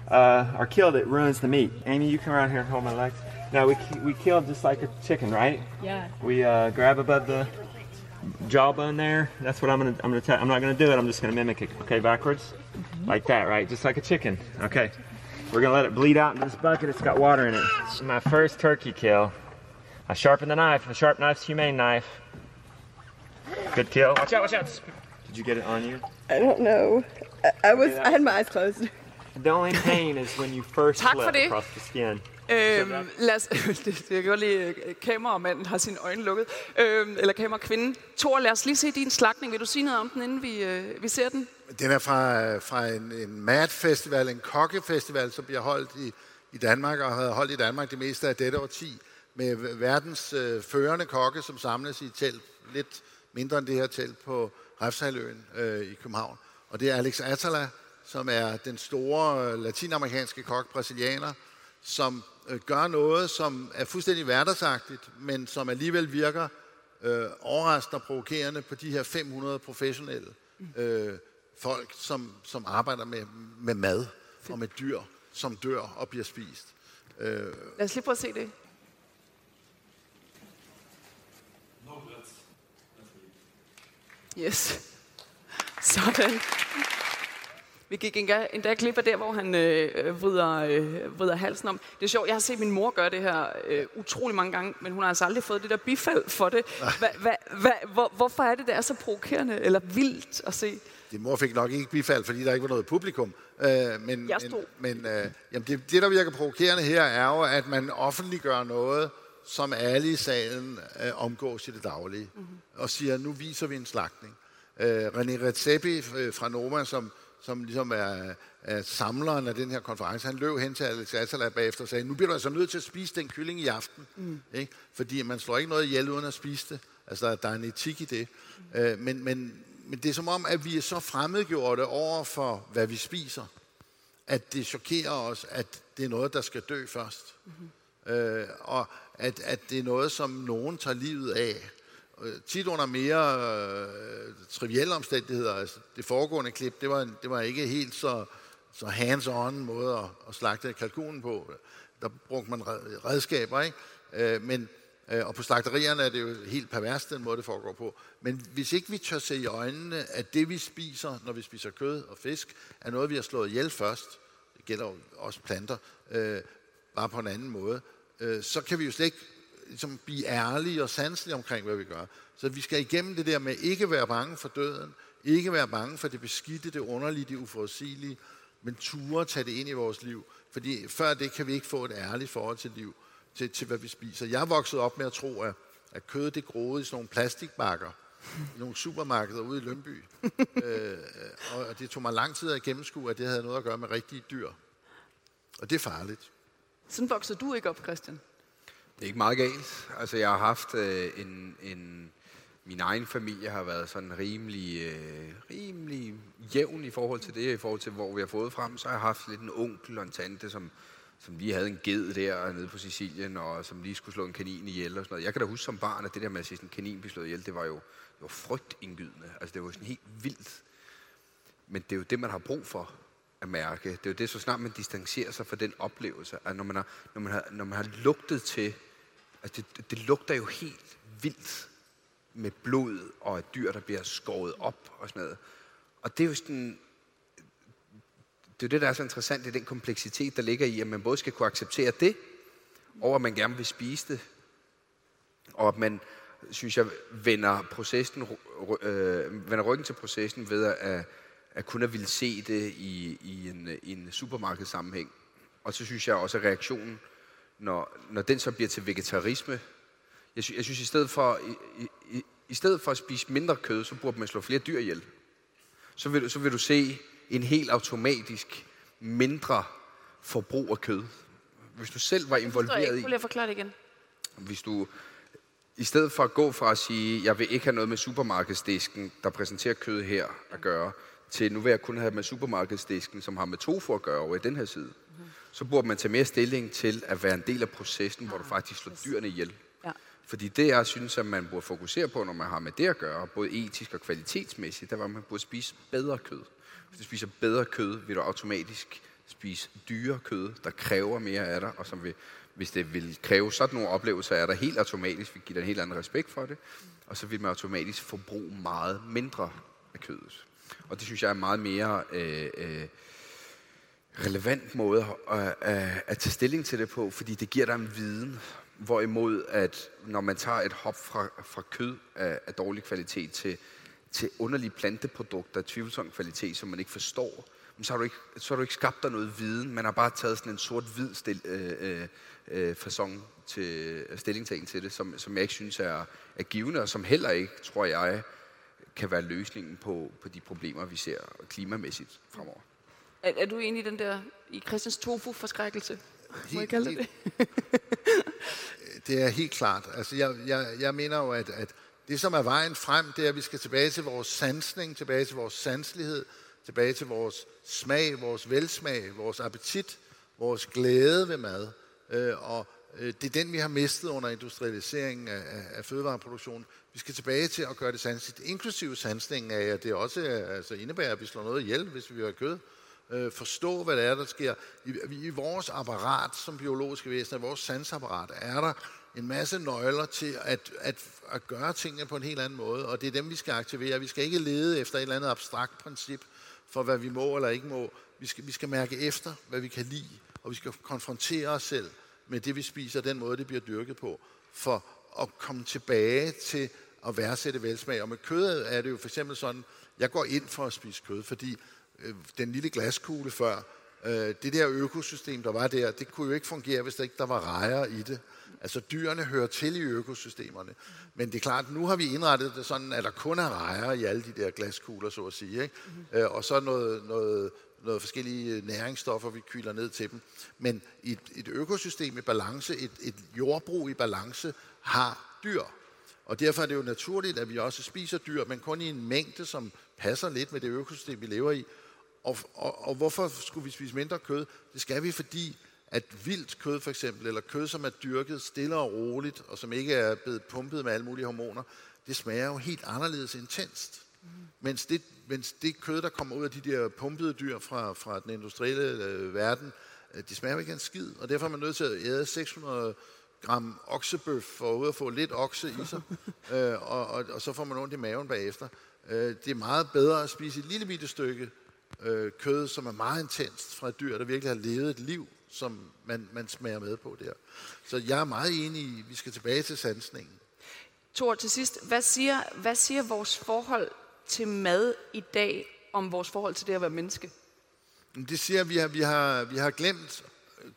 uh, are killed, it ruins the meat. Amy, you come around here and hold my legs. Now we we kill just like a chicken, right? Yeah. We uh, grab above the jawbone there. That's what I'm gonna I'm gonna tell. I'm not gonna do it. I'm just gonna mimic it. Okay, backwards, mm-hmm. like that, right? Just like a chicken. Okay. We're gonna let it bleed out into this bucket. It's got water in it. My first turkey kill. I sharpened the knife. A sharp knife's humane knife. Good kill. Watch out, watch out. Did you get it on you? I don't know. I, I was. I had my eyes closed. The only pain is when you first slip across the skin. Øhm, lad os, det, jeg kan lige, øh, kameramanden har sine øjne lukket, øhm, eller kamerakvinden. Thor, lad os lige se din slagning. Vil du sige noget om den, inden vi, øh, vi ser den? Den er fra, fra en, en madfestival, en kokkefestival, som bliver holdt i, i Danmark, og har holdt i Danmark det meste af dette årti, med verdens øh, førende kokke, som samles i et telt, lidt mindre end det her telt på Refshaløen øh, i København. Og det er Alex Atala, som er den store øh, latinamerikanske kok, brasilianer, som øh, gør noget, som er fuldstændig hverdagsagtigt, men som alligevel virker øh, overraskende og provokerende på de her 500 professionelle øh, folk, som, som arbejder med, med mad og med dyr, som dør og bliver spist. Øh. Lad os lige prøve at se det. Yes. Sådan. Vi gik endda, endda klipper der, hvor han øh, vrider, øh, vrider halsen om. Det er sjovt, jeg har set min mor gøre det her øh, utrolig mange gange, men hun har altså aldrig fået det der bifald for det. Hva, hva, hva, hvor, hvorfor er det, det er så provokerende eller vildt at se? Din mor fik nok ikke bifald, fordi der ikke var noget publikum. Øh, men jeg stod. men, men øh, jamen det, det, der virker provokerende her, er jo, at man offentliggør noget, som alle i salen øh, omgås i det daglige, mm-hmm. og siger, nu viser vi en slagtning. Øh, René Redzepi øh, fra Noma, som som ligesom er, er samleren af den her konference, han løb hen til Alex Atala bagefter og sagde, nu bliver du altså nødt til at spise den kylling i aften. Mm. Ikke? Fordi man slår ikke noget ihjel uden at spise det. Altså, der er en etik i det. Mm. Øh, men, men, men det er som om, at vi er så fremmedgjorte over for, hvad vi spiser, at det chokerer os, at det er noget, der skal dø først. Mm-hmm. Øh, og at, at det er noget, som nogen tager livet af. Øh, tit under mere øh, trivielle omstændigheder. Altså, det foregående klip, det var, det var ikke helt så så hands-on måde at, at slagte kalkunen på. Der brugte man redskaber, ikke? Øh, men, øh, og på slagterierne er det jo helt pervers, den måde det foregår på. Men hvis ikke vi tør se i øjnene, at det vi spiser, når vi spiser kød og fisk, er noget, vi har slået ihjel først, det gælder jo også planter, øh, bare på en anden måde, øh, så kan vi jo slet ikke ligesom, blive ærlige og sanselige omkring, hvad vi gør. Så vi skal igennem det der med ikke være bange for døden, ikke være bange for det beskidte, det underlige, det uforudsigelige, men ture tage det ind i vores liv. Fordi før det kan vi ikke få et ærligt forhold til liv, til, til hvad vi spiser. Jeg vokset op med at tro, at, at kød det groede i sådan nogle plastikbakker, i nogle supermarkeder ude i Lønby. øh, og det tog mig lang tid at gennemskue, at det havde noget at gøre med rigtige dyr. Og det er farligt. Sådan voksede du ikke op, Christian? Det er ikke meget galt. Altså, jeg har haft øh, en, en... Min egen familie har været sådan rimelig, øh, rimelig jævn i forhold til det, i forhold til, hvor vi har fået frem. Så har jeg haft lidt en onkel og en tante, som, som lige havde en ged der nede på Sicilien, og som lige skulle slå en kanin ihjel og sådan noget. Jeg kan da huske som barn, at det der med at se en kanin blive slået ihjel, det var jo, det var frygtindgydende. Altså, det var sådan helt vildt. Men det er jo det, man har brug for at mærke. Det er jo det, så snart man distancerer sig fra den oplevelse, at når man har, når man har, når man har lugtet til Altså det, det lugter jo helt vildt med blod og et dyr, der bliver skåret op og sådan noget. Og det er jo sådan, det er det, der er så interessant i den kompleksitet, der ligger i, at man både skal kunne acceptere det, og at man gerne vil spise det. Og at man, synes jeg, vender, processen, øh, vender ryggen til processen ved at, at kun at ville se det i, i en, i en supermarkedssammenhæng. Og så synes jeg også, at reaktionen når, når den så bliver til vegetarisme. Jeg, sy, jeg synes, i stedet, for, i, i, i stedet for at spise mindre kød, så burde man slå flere dyr ihjel. Så vil, så vil du se en helt automatisk mindre forbrug af kød. Hvis du selv var involveret i... Prøv lige at forklare det igen. Hvis du i stedet for at gå fra at sige, jeg vil ikke have noget med supermarkedsdisken, der præsenterer kød her at gøre, til nu vil jeg kun have med supermarkedsdisken, som har med tofu at gøre over i den her side så burde man tage mere stilling til at være en del af processen, ja, hvor du faktisk slår dyrene ihjel. Ja. Fordi det, jeg synes, at man burde fokusere på, når man har med det at gøre, både etisk og kvalitetsmæssigt, der var, at man burde spise bedre kød. Hvis du spiser bedre kød, vil du automatisk spise dyre kød, der kræver mere af dig, og som vil, hvis det vil kræve sådan nogle oplevelser er der helt automatisk vil give dig en helt anden respekt for det, og så vil man automatisk forbruge meget mindre af kødet. Og det synes jeg er meget mere øh, øh, relevant måde at, at, at tage stilling til det på, fordi det giver dig en viden. Hvorimod, at når man tager et hop fra, fra kød af, af dårlig kvalitet til, til underlige planteprodukter af tvivlsom kvalitet, som man ikke forstår, så har, du ikke, så har du ikke skabt dig noget viden. Man har bare taget sådan en sort-hvid stil, øh, øh, øh, fasong til øh, stillingtagen til det, som, som jeg ikke synes er, er givende, og som heller ikke, tror jeg, kan være løsningen på, på de problemer, vi ser klimamæssigt fremover. Er, er du enig i den der, i Christians tofu-forskrækkelse? Må jeg kalde det det? er helt klart. Altså, jeg, jeg, jeg mener jo, at, at det, som er vejen frem, det er, at vi skal tilbage til vores sansning, tilbage til vores sanslighed, tilbage til vores smag, vores velsmag, vores appetit, vores glæde ved mad. Øh, og øh, det er den, vi har mistet under industrialiseringen af, af, af fødevareproduktionen. Vi skal tilbage til at gøre det sanseligt, inklusive sansningen af, at det også altså, indebærer, at vi slår noget ihjel, hvis vi vil have kød øh, forstå, hvad det er, der sker. I, I vores apparat som biologiske væsener, vores sansapparat, er der en masse nøgler til at, at, at gøre tingene på en helt anden måde, og det er dem, vi skal aktivere. Vi skal ikke lede efter et eller andet abstrakt princip for, hvad vi må eller ikke må. Vi skal, vi skal mærke efter, hvad vi kan lide, og vi skal konfrontere os selv med det, vi spiser, den måde, det bliver dyrket på, for at komme tilbage til at værdsætte velsmag. Og med kød er det jo for eksempel sådan, jeg går ind for at spise kød, fordi den lille glaskugle før, øh, det der økosystem, der var der, det kunne jo ikke fungere, hvis der ikke der var rejer i det. Altså dyrene hører til i økosystemerne. Men det er klart, nu har vi indrettet det sådan, at der kun er rejer i alle de der glaskugler, så at sige. Ikke? Mm-hmm. Øh, og så noget, noget, noget forskellige næringsstoffer, vi kyler ned til dem. Men et, et økosystem i balance, et, et jordbrug i balance, har dyr. Og derfor er det jo naturligt, at vi også spiser dyr, men kun i en mængde, som passer lidt med det økosystem, vi lever i. Og, og, og hvorfor skulle vi spise mindre kød? Det skal vi, fordi at vildt kød for eksempel, eller kød, som er dyrket stille og roligt, og som ikke er blevet pumpet med alle mulige hormoner, det smager jo helt anderledes intenst. Mens det, mens det kød, der kommer ud af de der pumpede dyr fra, fra den industrielle øh, verden, øh, de smager jo ikke en skid, og derfor er man nødt til at æde 600 gram oksebøf for at få lidt okse i sig, øh, og, og, og så får man ondt i maven bagefter. Øh, det er meget bedre at spise et lille bitte stykke øh, kød, som er meget intenst fra et dyr, der virkelig har levet et liv, som man, man smager med på der. Så jeg er meget enig i, at vi skal tilbage til sansningen. Tor, til sidst, hvad siger, hvad siger vores forhold til mad i dag om vores forhold til det at være menneske? Det siger, at vi har, vi har, vi har glemt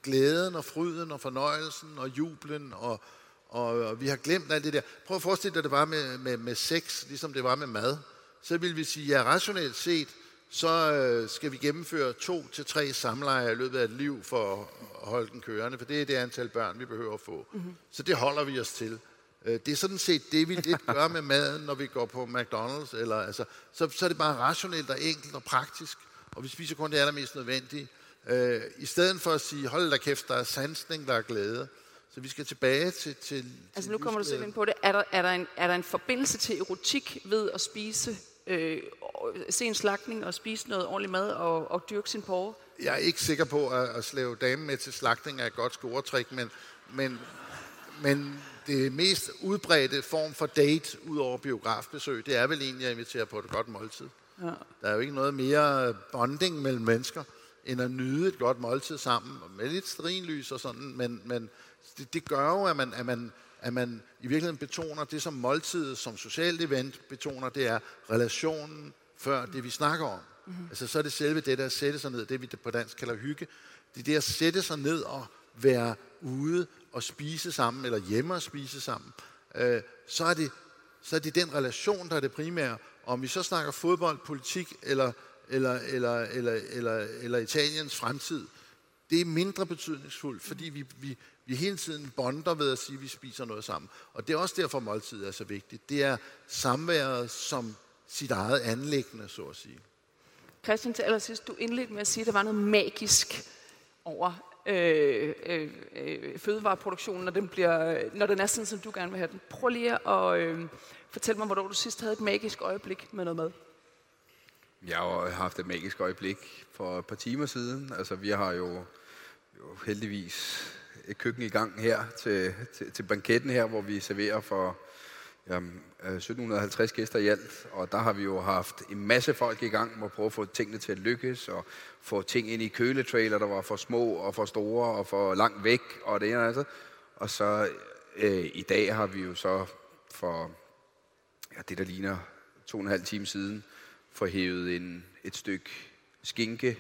glæden og fryden og fornøjelsen og jublen, og, og, og vi har glemt alt det der. Prøv at forestille dig, at det var med, med, med sex, ligesom det var med mad. Så vil vi sige, ja, rationelt set, så øh, skal vi gennemføre to til tre samlejer i løbet af et liv for at holde den kørende, for det er det antal børn, vi behøver at få. Mm-hmm. Så det holder vi os til. Øh, det er sådan set det, vi lidt gør med maden, når vi går på McDonald's. Eller, altså, så, så er det bare rationelt og enkelt og praktisk, og vi spiser kun det allermest nødvendige. Øh, I stedet for at sige, hold da kæft, der er sansning, der er glæde. Så vi skal tilbage til... til altså nu kommer du selv ind på det. Er der, er, der en, er der en forbindelse til erotik ved at spise, øh, se en slagtning og spise noget ordentligt mad og, og dyrke sin porre? Jeg er ikke sikker på, at, at slæve damen med til slagtning er et godt scoretrik, men, men, men det mest udbredte form for date, ud over biografbesøg, det er vel egentlig at invitere på et godt måltid. Ja. Der er jo ikke noget mere bonding mellem mennesker, end at nyde et godt måltid sammen, med lidt strinlys og sådan, men, men det, det gør jo, at man, at, man, at man i virkeligheden betoner det, som måltidet som socialt event betoner, det er relationen før det, vi snakker om. Mm-hmm. Altså så er det selve det, der sætte sig ned, det vi på dansk kalder hygge. Det er det at sætte sig ned og være ude og spise sammen, eller hjemme og spise sammen. Øh, så, er det, så er det den relation, der er det primære. Om vi så snakker fodbold, politik eller, eller, eller, eller, eller, eller Italiens fremtid, det er mindre betydningsfuldt, fordi vi, vi, vi hele tiden bonder ved at sige, at vi spiser noget sammen. Og det er også derfor, måltid er så vigtigt. Det er samværet som sit eget anlæggende, så at sige. Christian, til allersidst, du indledte med at sige, at der var noget magisk over øh, øh, øh, fødevareproduktionen, når den, bliver, når den er sådan, som du gerne vil have den. Prøv lige at øh, fortælle mig, hvornår du sidst havde et magisk øjeblik med noget mad. Jeg har haft et magisk øjeblik for et par timer siden. Altså, vi har jo, jo heldigvis et køkken i gang her til, til, til banketten her, hvor vi serverer for jamen, øh, 1750 gæster i alt. Og der har vi jo haft en masse folk i gang med at prøve at få tingene til at lykkes, og få ting ind i køletrailer, der var for små og for store og for langt væk, og det ene og altså. Og så øh, i dag har vi jo så for ja, det, der ligner to og en halv time siden, få hævet en, et stykke skinke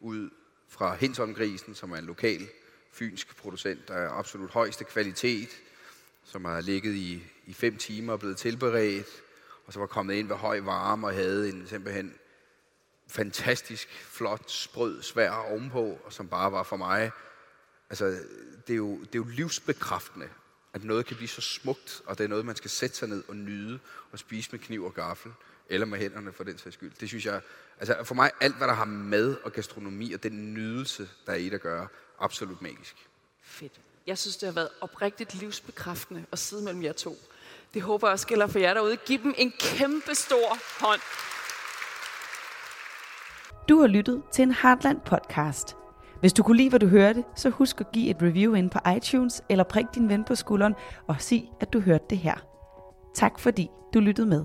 ud fra Hinsholmgrisen, som er en lokal fynsk producent, der absolut højeste kvalitet, som har ligget i, i fem timer og blevet tilberedt, og så var kommet ind ved høj varme og havde en simpelthen fantastisk, flot, sprød, svær ovenpå, og som bare var for mig, altså det er jo, det er jo livsbekræftende, at noget kan blive så smukt, og det er noget, man skal sætte sig ned og nyde og spise med kniv og gaffel eller med hænderne for den sags skyld. Det synes jeg, altså for mig, alt hvad der har med og gastronomi og den nydelse, der er i det at gøre, absolut magisk. Fedt. Jeg synes, det har været oprigtigt livsbekræftende at sidde mellem jer to. Det håber jeg også gælder for jer derude. Giv dem en kæmpe stor hånd. Du har lyttet til en Heartland podcast. Hvis du kunne lide, hvad du hørte, så husk at give et review ind på iTunes, eller prik din ven på skulderen og sig, at du hørte det her. Tak fordi du lyttede med.